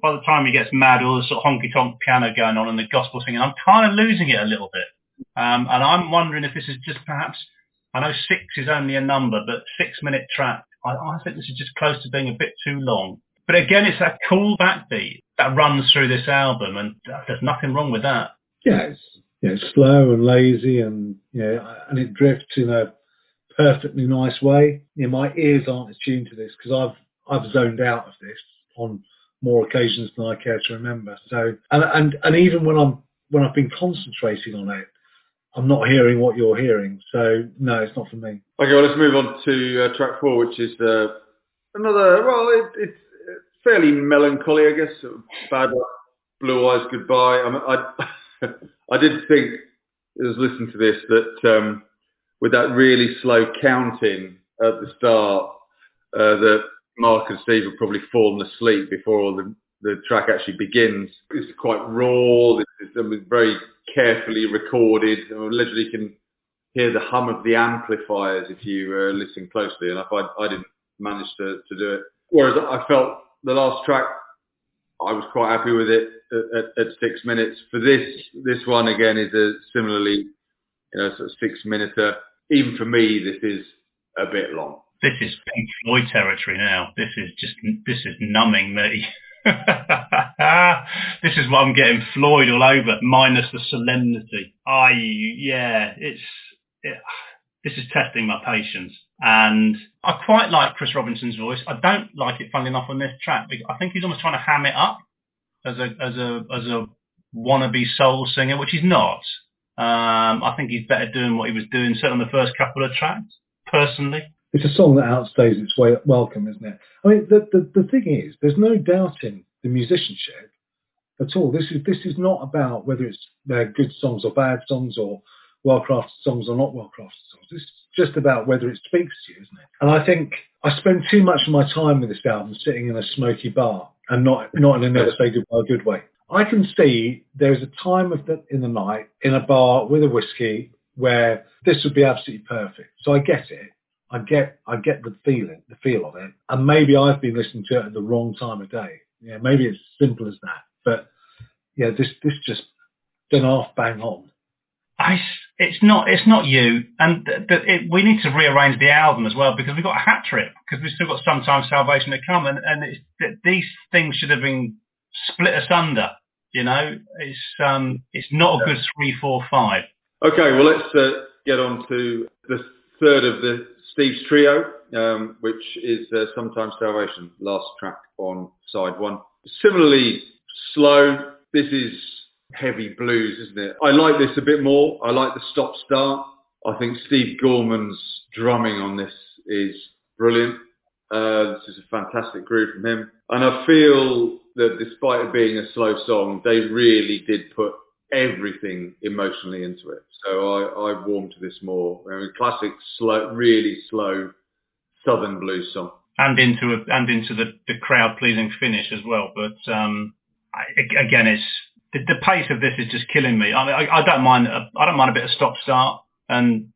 Speaker 4: by the time he gets mad, all the sort of honky tonk piano going on and the gospel singing, I'm kind of losing it a little bit. Um, and I'm wondering if this is just perhaps, I know six is only a number, but six minute track I, I think this is just close to being a bit too long. But again, it's that cool backbeat that runs through this album, and there's nothing wrong with that.
Speaker 2: Yeah, it's, slow and lazy, and know, and it drifts in a perfectly nice way. My ears aren't attuned to this because I've I've zoned out of this on more occasions than I care to remember. So, and and and even when I'm when I've been concentrating on it, I'm not hearing what you're hearing. So, no, it's not for me.
Speaker 3: Okay, well, let's move on to uh, track four, which is uh, another. Well, it, it's fairly melancholy, I guess. Bad blue eyes goodbye. I, mean, I, *laughs* I did think, as listening to this, that um, with that really slow counting at the start, uh, that Mark and Steve have probably fallen asleep before the, the track actually begins. It's quite raw. It's very carefully recorded. I literally can hear the hum of the amplifiers if you uh, listen closely. And I, I didn't manage to, to do it. Whereas I felt the last track, I was quite happy with it at, at, at six minutes. For this, this one again is a similarly, you know, sort of six minute. Even for me, this is a bit long.
Speaker 4: This is Pink Floyd territory now. This is just, this is numbing me. *laughs* this is what I'm getting Floyd all over, minus the solemnity. I, yeah, it's, it, this is testing my patience. And I quite like Chris Robinson's voice. I don't like it, funnily enough, on this track because I think he's almost trying to ham it up as a as a as a wannabe soul singer, which he's not. Um, I think he's better doing what he was doing, certainly on the first couple of tracks. Personally,
Speaker 2: it's a song that outstays its way welcome, isn't it? I mean, the, the the thing is, there's no doubting the musicianship at all. This is this is not about whether it's they're good songs or bad songs or well-crafted songs or not well-crafted songs. It's just about whether it speaks to you, isn't it? And I think I spend too much of my time with this album sitting in a smoky bar and not not in a never say goodbye good way. I can see there's a time of the, in the night in a bar with a whiskey where this would be absolutely perfect. So I get it. I get I get the feeling, the feel of it. And maybe I've been listening to it at the wrong time of day. Yeah, maybe it's simple as that. But yeah, this this just done half bang on.
Speaker 4: I, it's not it's not you, and th- th- it, we need to rearrange the album as well because we've got a hat trick because we've still got some sometimes salvation to come, and and th- these things should have been split asunder. You know, it's um it's not a good three, four, five.
Speaker 3: Okay, well let's uh, get on to the third of the Steve's trio, um, which is uh, sometimes salvation, last track on side one. Similarly slow. This is heavy blues, isn't it? I like this a bit more. I like the stop start. I think Steve Gorman's drumming on this is brilliant. Uh, this is a fantastic groove from him. And I feel that despite it being a slow song, they really did put everything emotionally into it. So I, I warm to this more. I mean, classic, slow, really slow southern blues song.
Speaker 4: And into a, and into the, the crowd pleasing finish as well. But um, I, again, it's the, the pace of this is just killing me. I mean, I, I don't mind. A, I don't mind a bit of stop start, and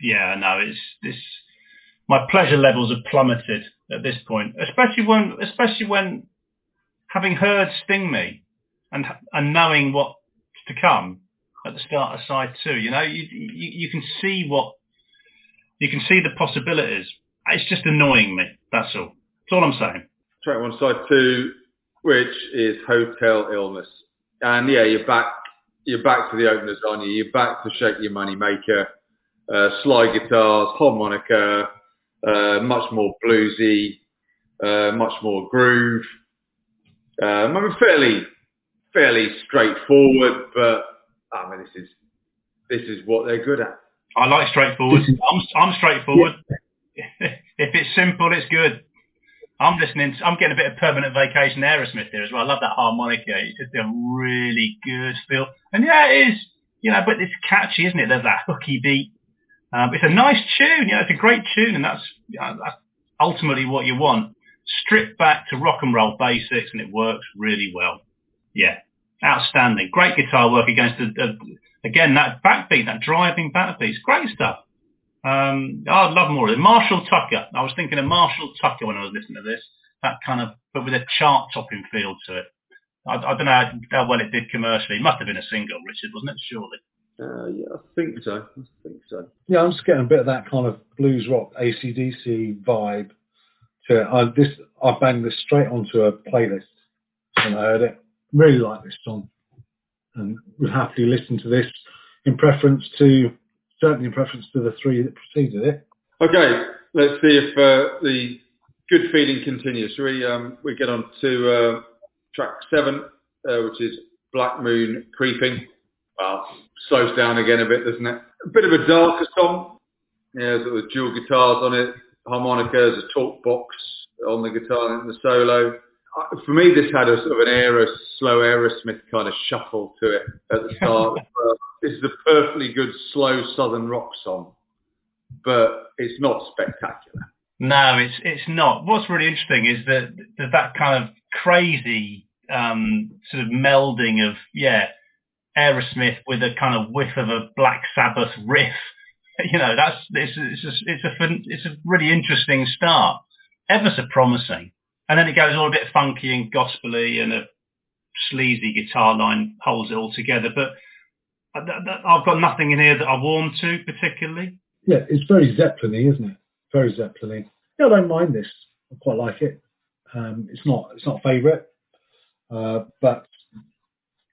Speaker 4: yeah, no, it's this. My pleasure levels have plummeted at this point, especially when, especially when having heard "Sting Me" and and knowing what's to come at the start of side two. You know, you you, you can see what you can see the possibilities. It's just annoying me. That's all. That's all I'm saying.
Speaker 3: Track one, side two which is hotel illness. And yeah, you're back. You're back to the openers, aren't you? You're back to Shake Your Money Maker, uh, slide guitars, harmonica, uh, much more bluesy, uh, much more groove. Um, I mean, fairly, fairly straightforward, but I mean, this is this is what they're good at.
Speaker 4: I like straightforward. I'm, I'm straightforward. Yeah. *laughs* if it's simple, it's good. I'm listening. To, I'm getting a bit of permanent vacation Aerosmith here as well. I love that harmonica. It's just a really good feel. And yeah, it is. You know, but it's catchy, isn't it? There's that hooky beat. Um, it's a nice tune. You know, it's a great tune, and that's, you know, that's ultimately what you want. Strip back to rock and roll basics, and it works really well. Yeah, outstanding. Great guitar work against the, again that backbeat, that driving backbeat. Great stuff. Um, oh, I'd love more of it. Marshall Tucker. I was thinking of Marshall Tucker when I was listening to this. That kind of, but with a chart topping feel to it. I, I don't know how, how, well it did commercially. It must have been a single, Richard, wasn't it? Surely.
Speaker 3: Uh, yeah, I think so. I think so.
Speaker 2: Yeah, I'm just getting a bit of that kind of blues rock ACDC vibe to it. I, this, I banged this straight onto a playlist when I heard it. Really like this song and would happily listen to this in preference to, certainly in preference to the three that preceded it.
Speaker 3: Okay, let's see if uh, the good feeling continues. Shall we, um, we get on to uh, track seven, uh, which is Black Moon Creeping. Well, slows down again a bit, doesn't it? A bit of a darker song. Yeah, of dual guitars on it, harmonicas, a talk box on the guitar and the solo. For me, this had a sort of an Aeros, slow Aerosmith kind of shuffle to it at the start. Uh, this is a perfectly good slow southern rock song, but it's not spectacular.
Speaker 4: No, it's it's not. What's really interesting is that there's that kind of crazy um, sort of melding of yeah, Aerosmith with a kind of whiff of a Black Sabbath riff. *laughs* You know, that's it's it's a, it's a it's a really interesting start, ever so promising, and then it goes all a bit funky and gospely, and a sleazy guitar line holds it all together. But th- I've got nothing in here that I warm to particularly.
Speaker 2: Yeah, it's very Zeppelin-y, isn't it? Very Zeppelin-y. Yeah, I don't mind this. I quite like it. Um, it's not it's not favourite, uh, but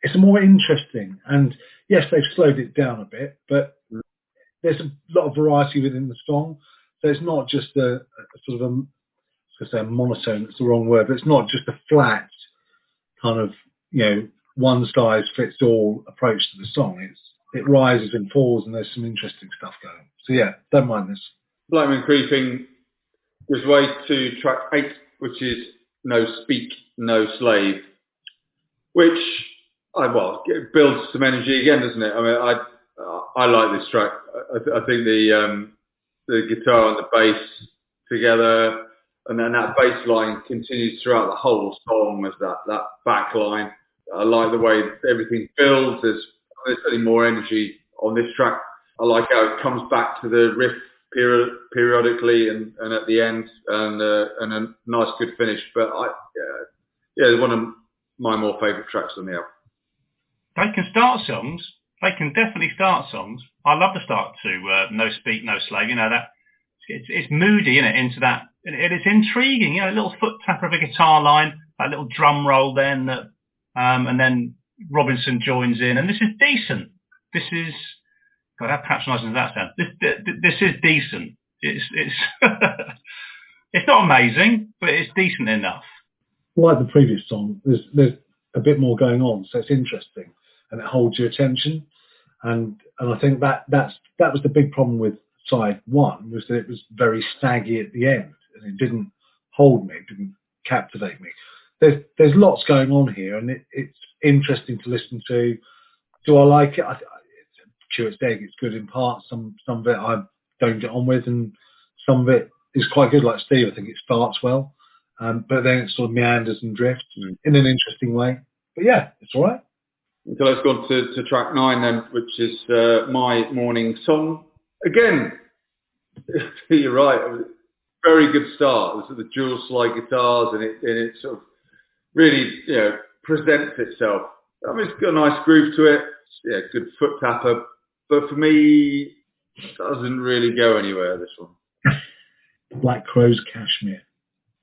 Speaker 2: it's more interesting. And yes, they've slowed it down a bit, but there's a lot of variety within the song. So it's not just a, a sort of a, Say a monotone. It's the wrong word, but it's not just a flat kind of you know one size fits all approach to the song. It's it rises and falls, and there's some interesting stuff going. So yeah, don't mind this.
Speaker 3: Black Moon Creeping gives way to track eight, which is No Speak, No Slave, which I well it builds some energy again, doesn't it? I mean, I I like this track. I, I think the um, the guitar and the bass together, and then that bass line continues throughout the whole song as that that back line. I like the way everything builds. There's there's certainly more energy on this track. I like how it comes back to the riff period, periodically and, and at the end, and uh, and a nice good finish. But I yeah, yeah, it's one of my more favourite tracks on the album.
Speaker 4: they can start songs. They can definitely start songs. I love the start to uh, No Speak, No Slave. You know that it's, it's moody, isn't it? Into that, and it- it's intriguing. You know, a little foot tap of a guitar line, that little drum roll, then that, um, and then Robinson joins in, and this is decent. This is God, how patronising does that sound? This th- this is decent. It's it's *laughs* it's not amazing, but it's decent enough.
Speaker 2: like the previous song, there's there's a bit more going on, so it's interesting and it holds your attention. And and I think that that's that was the big problem with side one was that it was very staggy at the end and it didn't hold me, it didn't captivate me. There's there's lots going on here and it, it's interesting to listen to. Do I like it? I, it's a chew its egg. It's good in parts. Some some of it I don't get on with, and some of it is quite good. Like Steve, I think it starts well. Um, but then it sort of meanders and drifts
Speaker 3: Mm.
Speaker 2: in an interesting way. But yeah, it's all right.
Speaker 3: So let's go on to, to track nine then, which is uh, My Morning Song. Again, *laughs* you're right. It was a Very good start. This is the dual slide guitars and it, and it sort of really, you know, presents itself. I mean, it's got a nice groove to it. Yeah, good foot tapper. But for me, it doesn't really go anywhere, this one. *laughs*
Speaker 2: Black Crowes' Kashmir.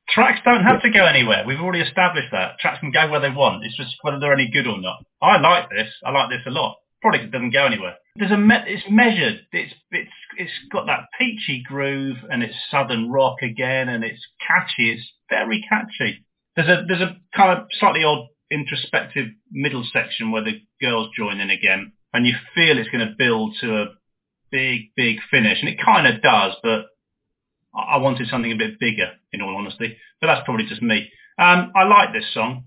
Speaker 4: Tracks don't have to go anywhere. We've already established that. Tracks can go where they want. It's just whether they're any good or not. I like this. I like this a lot. It doesn't go anywhere. There's a me- it's measured. It's it's it's got that peachy groove and it's southern rock again and it's catchy. It's very catchy. There's a there's a kind of slightly odd introspective middle section where the girls join in again and you feel it's going to build to a big big finish and it kind of does, but I I wanted something a bit bigger, in all honesty. But that's probably just me. Um, I like this song.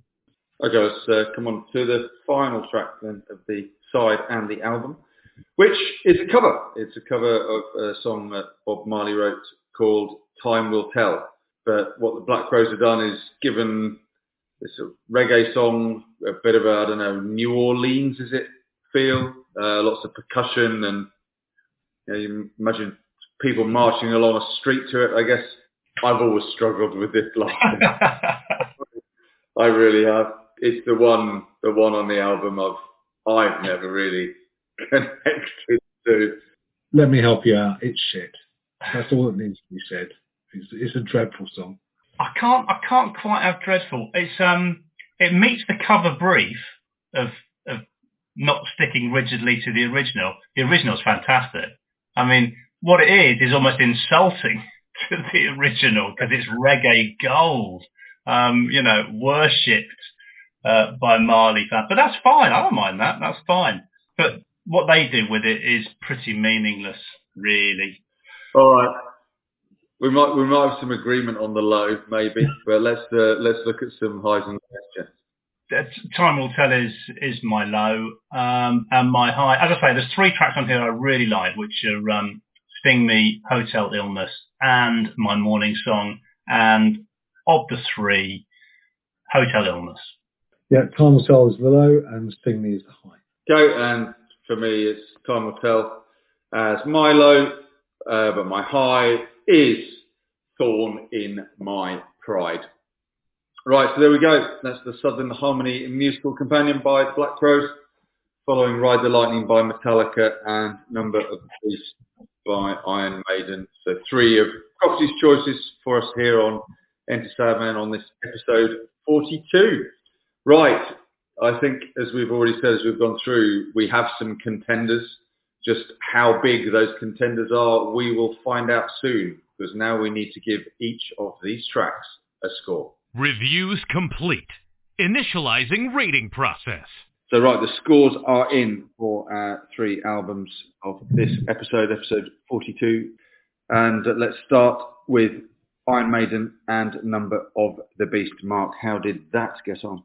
Speaker 3: Okay, let's uh, come on to the final track then of the side and the album, which is a cover. It's a cover of a song that Bob Marley wrote called Time Will Tell. But what the Black Crowes have done is given this sort of reggae song a bit of a, I don't know, New Orleans, is it, feel? Uh, lots of percussion and you, know, you imagine people marching along a street to it, I guess. I've always struggled with this line. *laughs* I really have. It's the one, the one on the album I've I've never really *laughs* connected to.
Speaker 2: Let me help you out. It's shit. That's all that needs to be said. It's, it's a dreadful song.
Speaker 4: I can't I can't quite have dreadful. It's um it meets the cover brief of of not sticking rigidly to the original. The original's fantastic. I mean, what it is is almost insulting *laughs* to the original because it's reggae gold. Um, you know, worshipped uh, by Marley fans. But that's fine. I don't mind that. That's fine. But what they do with it is pretty meaningless, really.
Speaker 3: All right. We might we might have some agreement on the low, maybe, but let's uh, let's look at some highs and lows.
Speaker 4: Time will tell is is my low um, and my high. As I say, there's three tracks on here I really like, which are um, Sting Me, Hotel Illness, and my morning song. And of the three, Hotel Illness.
Speaker 2: Yeah, Time Will Tell is the low and Sting Me is the high.
Speaker 3: Go and for me, it's time will tell as my low, uh, but my high is Thorn in My Pride. Right, so there we go. That's the Southern Harmony musical companion by the Black Crowes, following Ride the Lightning by Metallica and Number of the Beast by Iron Maiden. So three of Crofty's choices for us here on Enter Sadmen on this episode 42. Right, I think as we've already said, as we've gone through, we have some contenders. Just how big those contenders are, we will find out soon because now we need to give each of these tracks a score.
Speaker 1: Reviews complete. Initializing rating process.
Speaker 3: So right, the scores are in for our three albums of this episode, episode 42. And let's start with Iron Maiden and Number of the Beast. Mark, how did that get on?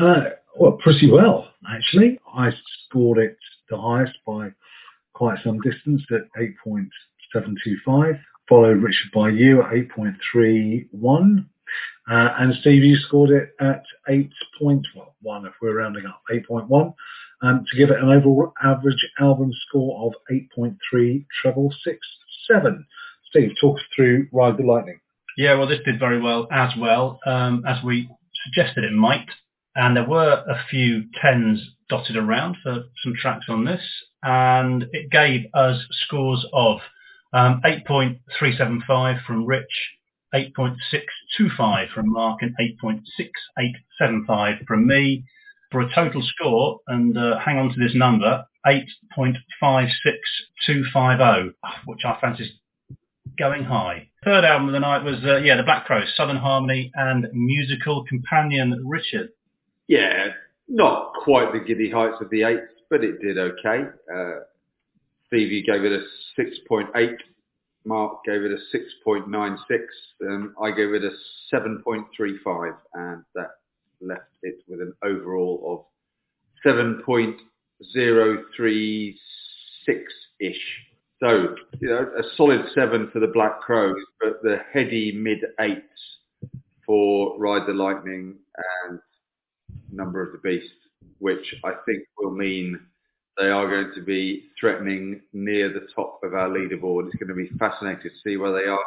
Speaker 2: Uh, well, pretty well, actually. I scored it the highest by quite some distance at 8.725, followed Richard by you at 8.31. Uh, and Steve, you scored it at 8.1 if we're rounding up, 8.1, um, to give it an overall average album score of 8.3 treble six seven. Steve, talk us through Ride the Lightning.
Speaker 4: Yeah, well, this did very well as well um, as we suggested it might. And there were a few tens dotted around for some tracks on this, and it gave us scores of um, 8.375 from Rich, 8.625 from Mark, and 8.6875 from me, for a total score, and uh, hang on to this number, 8.56250, which I fancy is going high. Third album of the night was, uh, yeah, the Black Crowes, Southern Harmony and musical companion Richard.
Speaker 3: Yeah, not quite the giddy heights of the eights, but it did okay. Uh, Stevie gave it a 6.8. Mark gave it a 6.96. And I gave it a 7.35. And that left it with an overall of 7.036-ish. So, you know, a solid seven for the Black Crowes, but the heady mid eights for Ride the Lightning and number of the beast, which I think will mean they are going to be threatening near the top of our leaderboard. It's going to be fascinating to see where they are.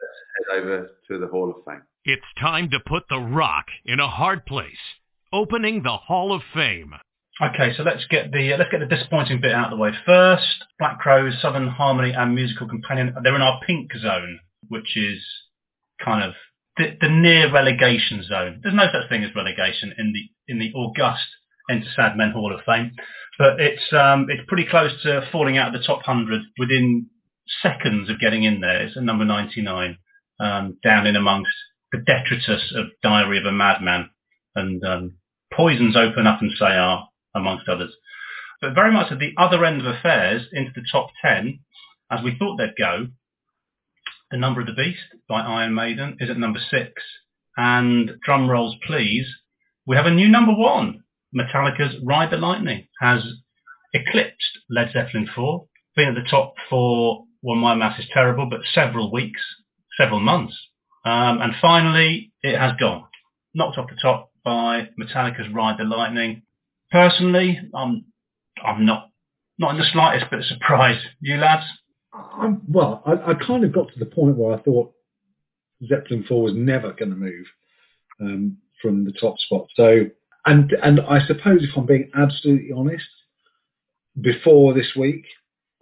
Speaker 3: Let's head over to the Hall of Fame.
Speaker 1: It's time to put the rock in a hard place. Opening the Hall of Fame.
Speaker 4: Okay, so let's get the uh, let's get the disappointing bit out of the way first. Black Crowes, Southern Harmony, and Musical Companion. They're in our pink zone, which is kind of the, the near relegation zone. There's no such thing as relegation in the in the august Enter Hall of Fame, but it's um, it's pretty close to falling out of the top hundred within seconds of getting in there. It's at number 99, um, down in amongst the detritus of Diary of a Madman and um, Poisons Open Up and Say Ah, amongst others. But very much at the other end of affairs, into the top 10, as we thought they'd go, the Number of the Beast by Iron Maiden is at number six. And drum rolls, please. We have a new number one. Metallica's Ride the Lightning has eclipsed Led Zeppelin 4, been at the top for, well, my math is terrible, but several weeks, several months. Um, and finally, it has gone. Knocked off the top by Metallica's Ride the Lightning. Personally, I'm, I'm not, not in the slightest bit surprised. You lads?
Speaker 2: I'm, well, I, I, kind of got to the point where I thought Zeppelin 4 was never going to move um, from the top spot. So, and and I suppose if I'm being absolutely honest, before this week,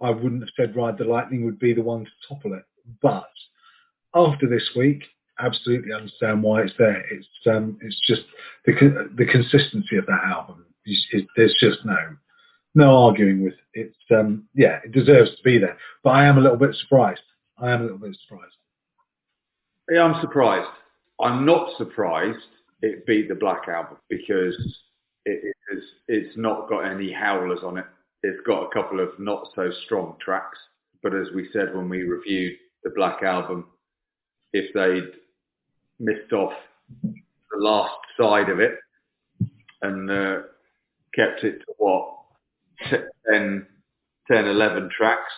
Speaker 2: I wouldn't have said Ride the Lightning would be the one to topple it. But after this week, absolutely understand why it's there. It's um, it's just the the consistency of that album. Is, is, there's just no no arguing with it. It's um, yeah, it deserves to be there. But I am a little bit surprised. I am a little bit surprised.
Speaker 3: Yeah, I'm surprised. I'm not surprised it beat the Black Album because it, it's, it's not got any howlers on it. It's got a couple of not so strong tracks. But as we said when we reviewed the Black Album, if they'd missed off the last side of it and uh, kept it to what 10, 10, 11 tracks,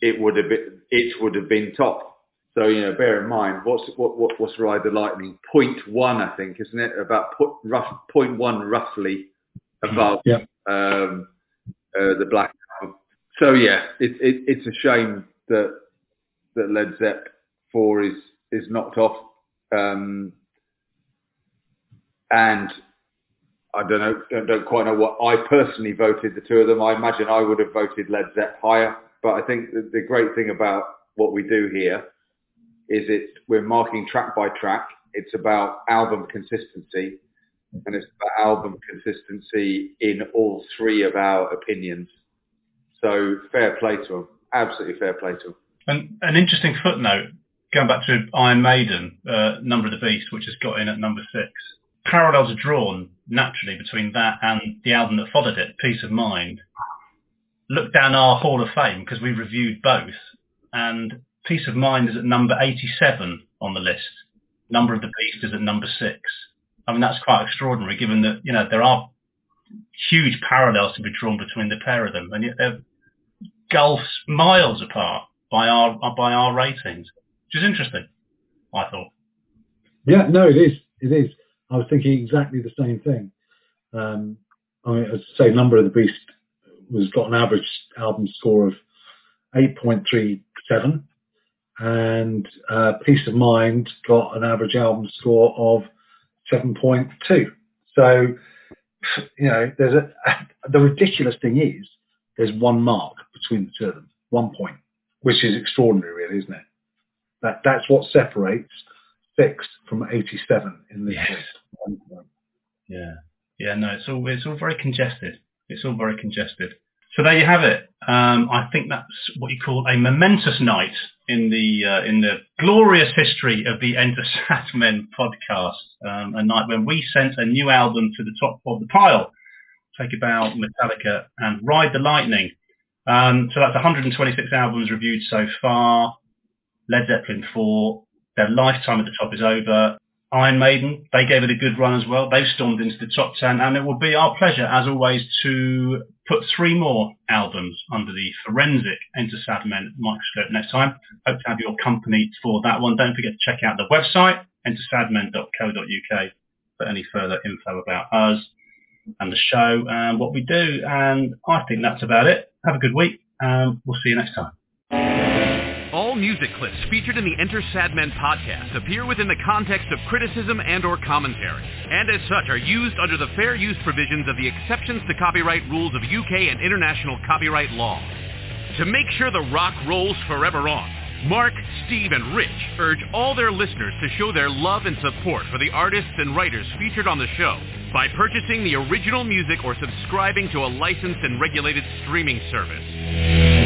Speaker 3: it would have been it would have been top. So you know, bear in mind what's what, what what's Ride the Lightning? Point one, I think, isn't it? About put, rough point one, roughly above
Speaker 2: yeah.
Speaker 3: um, uh, the Black Album. So yeah, it, it, it's a shame that that Led Zepp four is is knocked off. Um, and I don't know, don't, don't quite know what I personally voted the two of them. I imagine I would have voted Led Zepp higher, but I think the, the great thing about what we do here is it we're marking track by track. It's about album consistency, and it's about album consistency in all three of our opinions. So fair play to them, absolutely fair play to them.
Speaker 4: And an interesting footnote going back to Iron Maiden, uh, Number of the Beast, which has got in at number six. Parallels are drawn naturally between that and the album that followed it, Piece of Mind. Look down our Hall of Fame because we reviewed both, and Piece of Mind is at number 87 on the list. Number of the Beast is at number six. I mean, that's quite extraordinary given that, you know, there are huge parallels to be drawn between the pair of them, and yet they're gulfs miles apart by our by our ratings, which is interesting. I thought.
Speaker 2: Yeah, no, it is. It is. I was thinking exactly the same thing. Um, I mean, as I say, Number of the Beast was got an average album score of 8.37, and uh, Piece of Mind got an average album score of 7.2. So, you know, there's a *laughs* the ridiculous thing is there's one mark between the two of them, one point, which is extraordinary, really, isn't it? That that's what separates six from 87 in this
Speaker 4: yes. list. Yeah, yeah, no, it's all it's all very congested. It's all very congested. So there you have it. Um, I think that's what you call a momentous night in the uh, in the glorious history of the Enter Men podcast. Um, a night when we sent a new album to the top of the pile. Take about Metallica and Ride the Lightning. Um, so that's 126 albums reviewed so far. Led Zeppelin 4, their lifetime at the top is over. Iron Maiden, they gave it a good run as well. They've stormed into the top 10 and it will be our pleasure as always to put three more albums under the forensic Enter Sadmen microscope next time. Hope to have your company for that one. Don't forget to check out the website, entersadmen.co.uk for any further info about us and the show and what we do. And I think that's about it. Have a good week. Um, we'll see you next time.
Speaker 1: Music clips featured in the Enter Sadmen podcast appear within the context of criticism and or commentary, and as such are used under the fair use provisions of the exceptions to copyright rules of UK and international copyright law. To make sure the rock rolls forever on, Mark, Steve, and Rich urge all their listeners to show their love and support for the artists and writers featured on the show by purchasing the original music or subscribing to a licensed and regulated streaming service.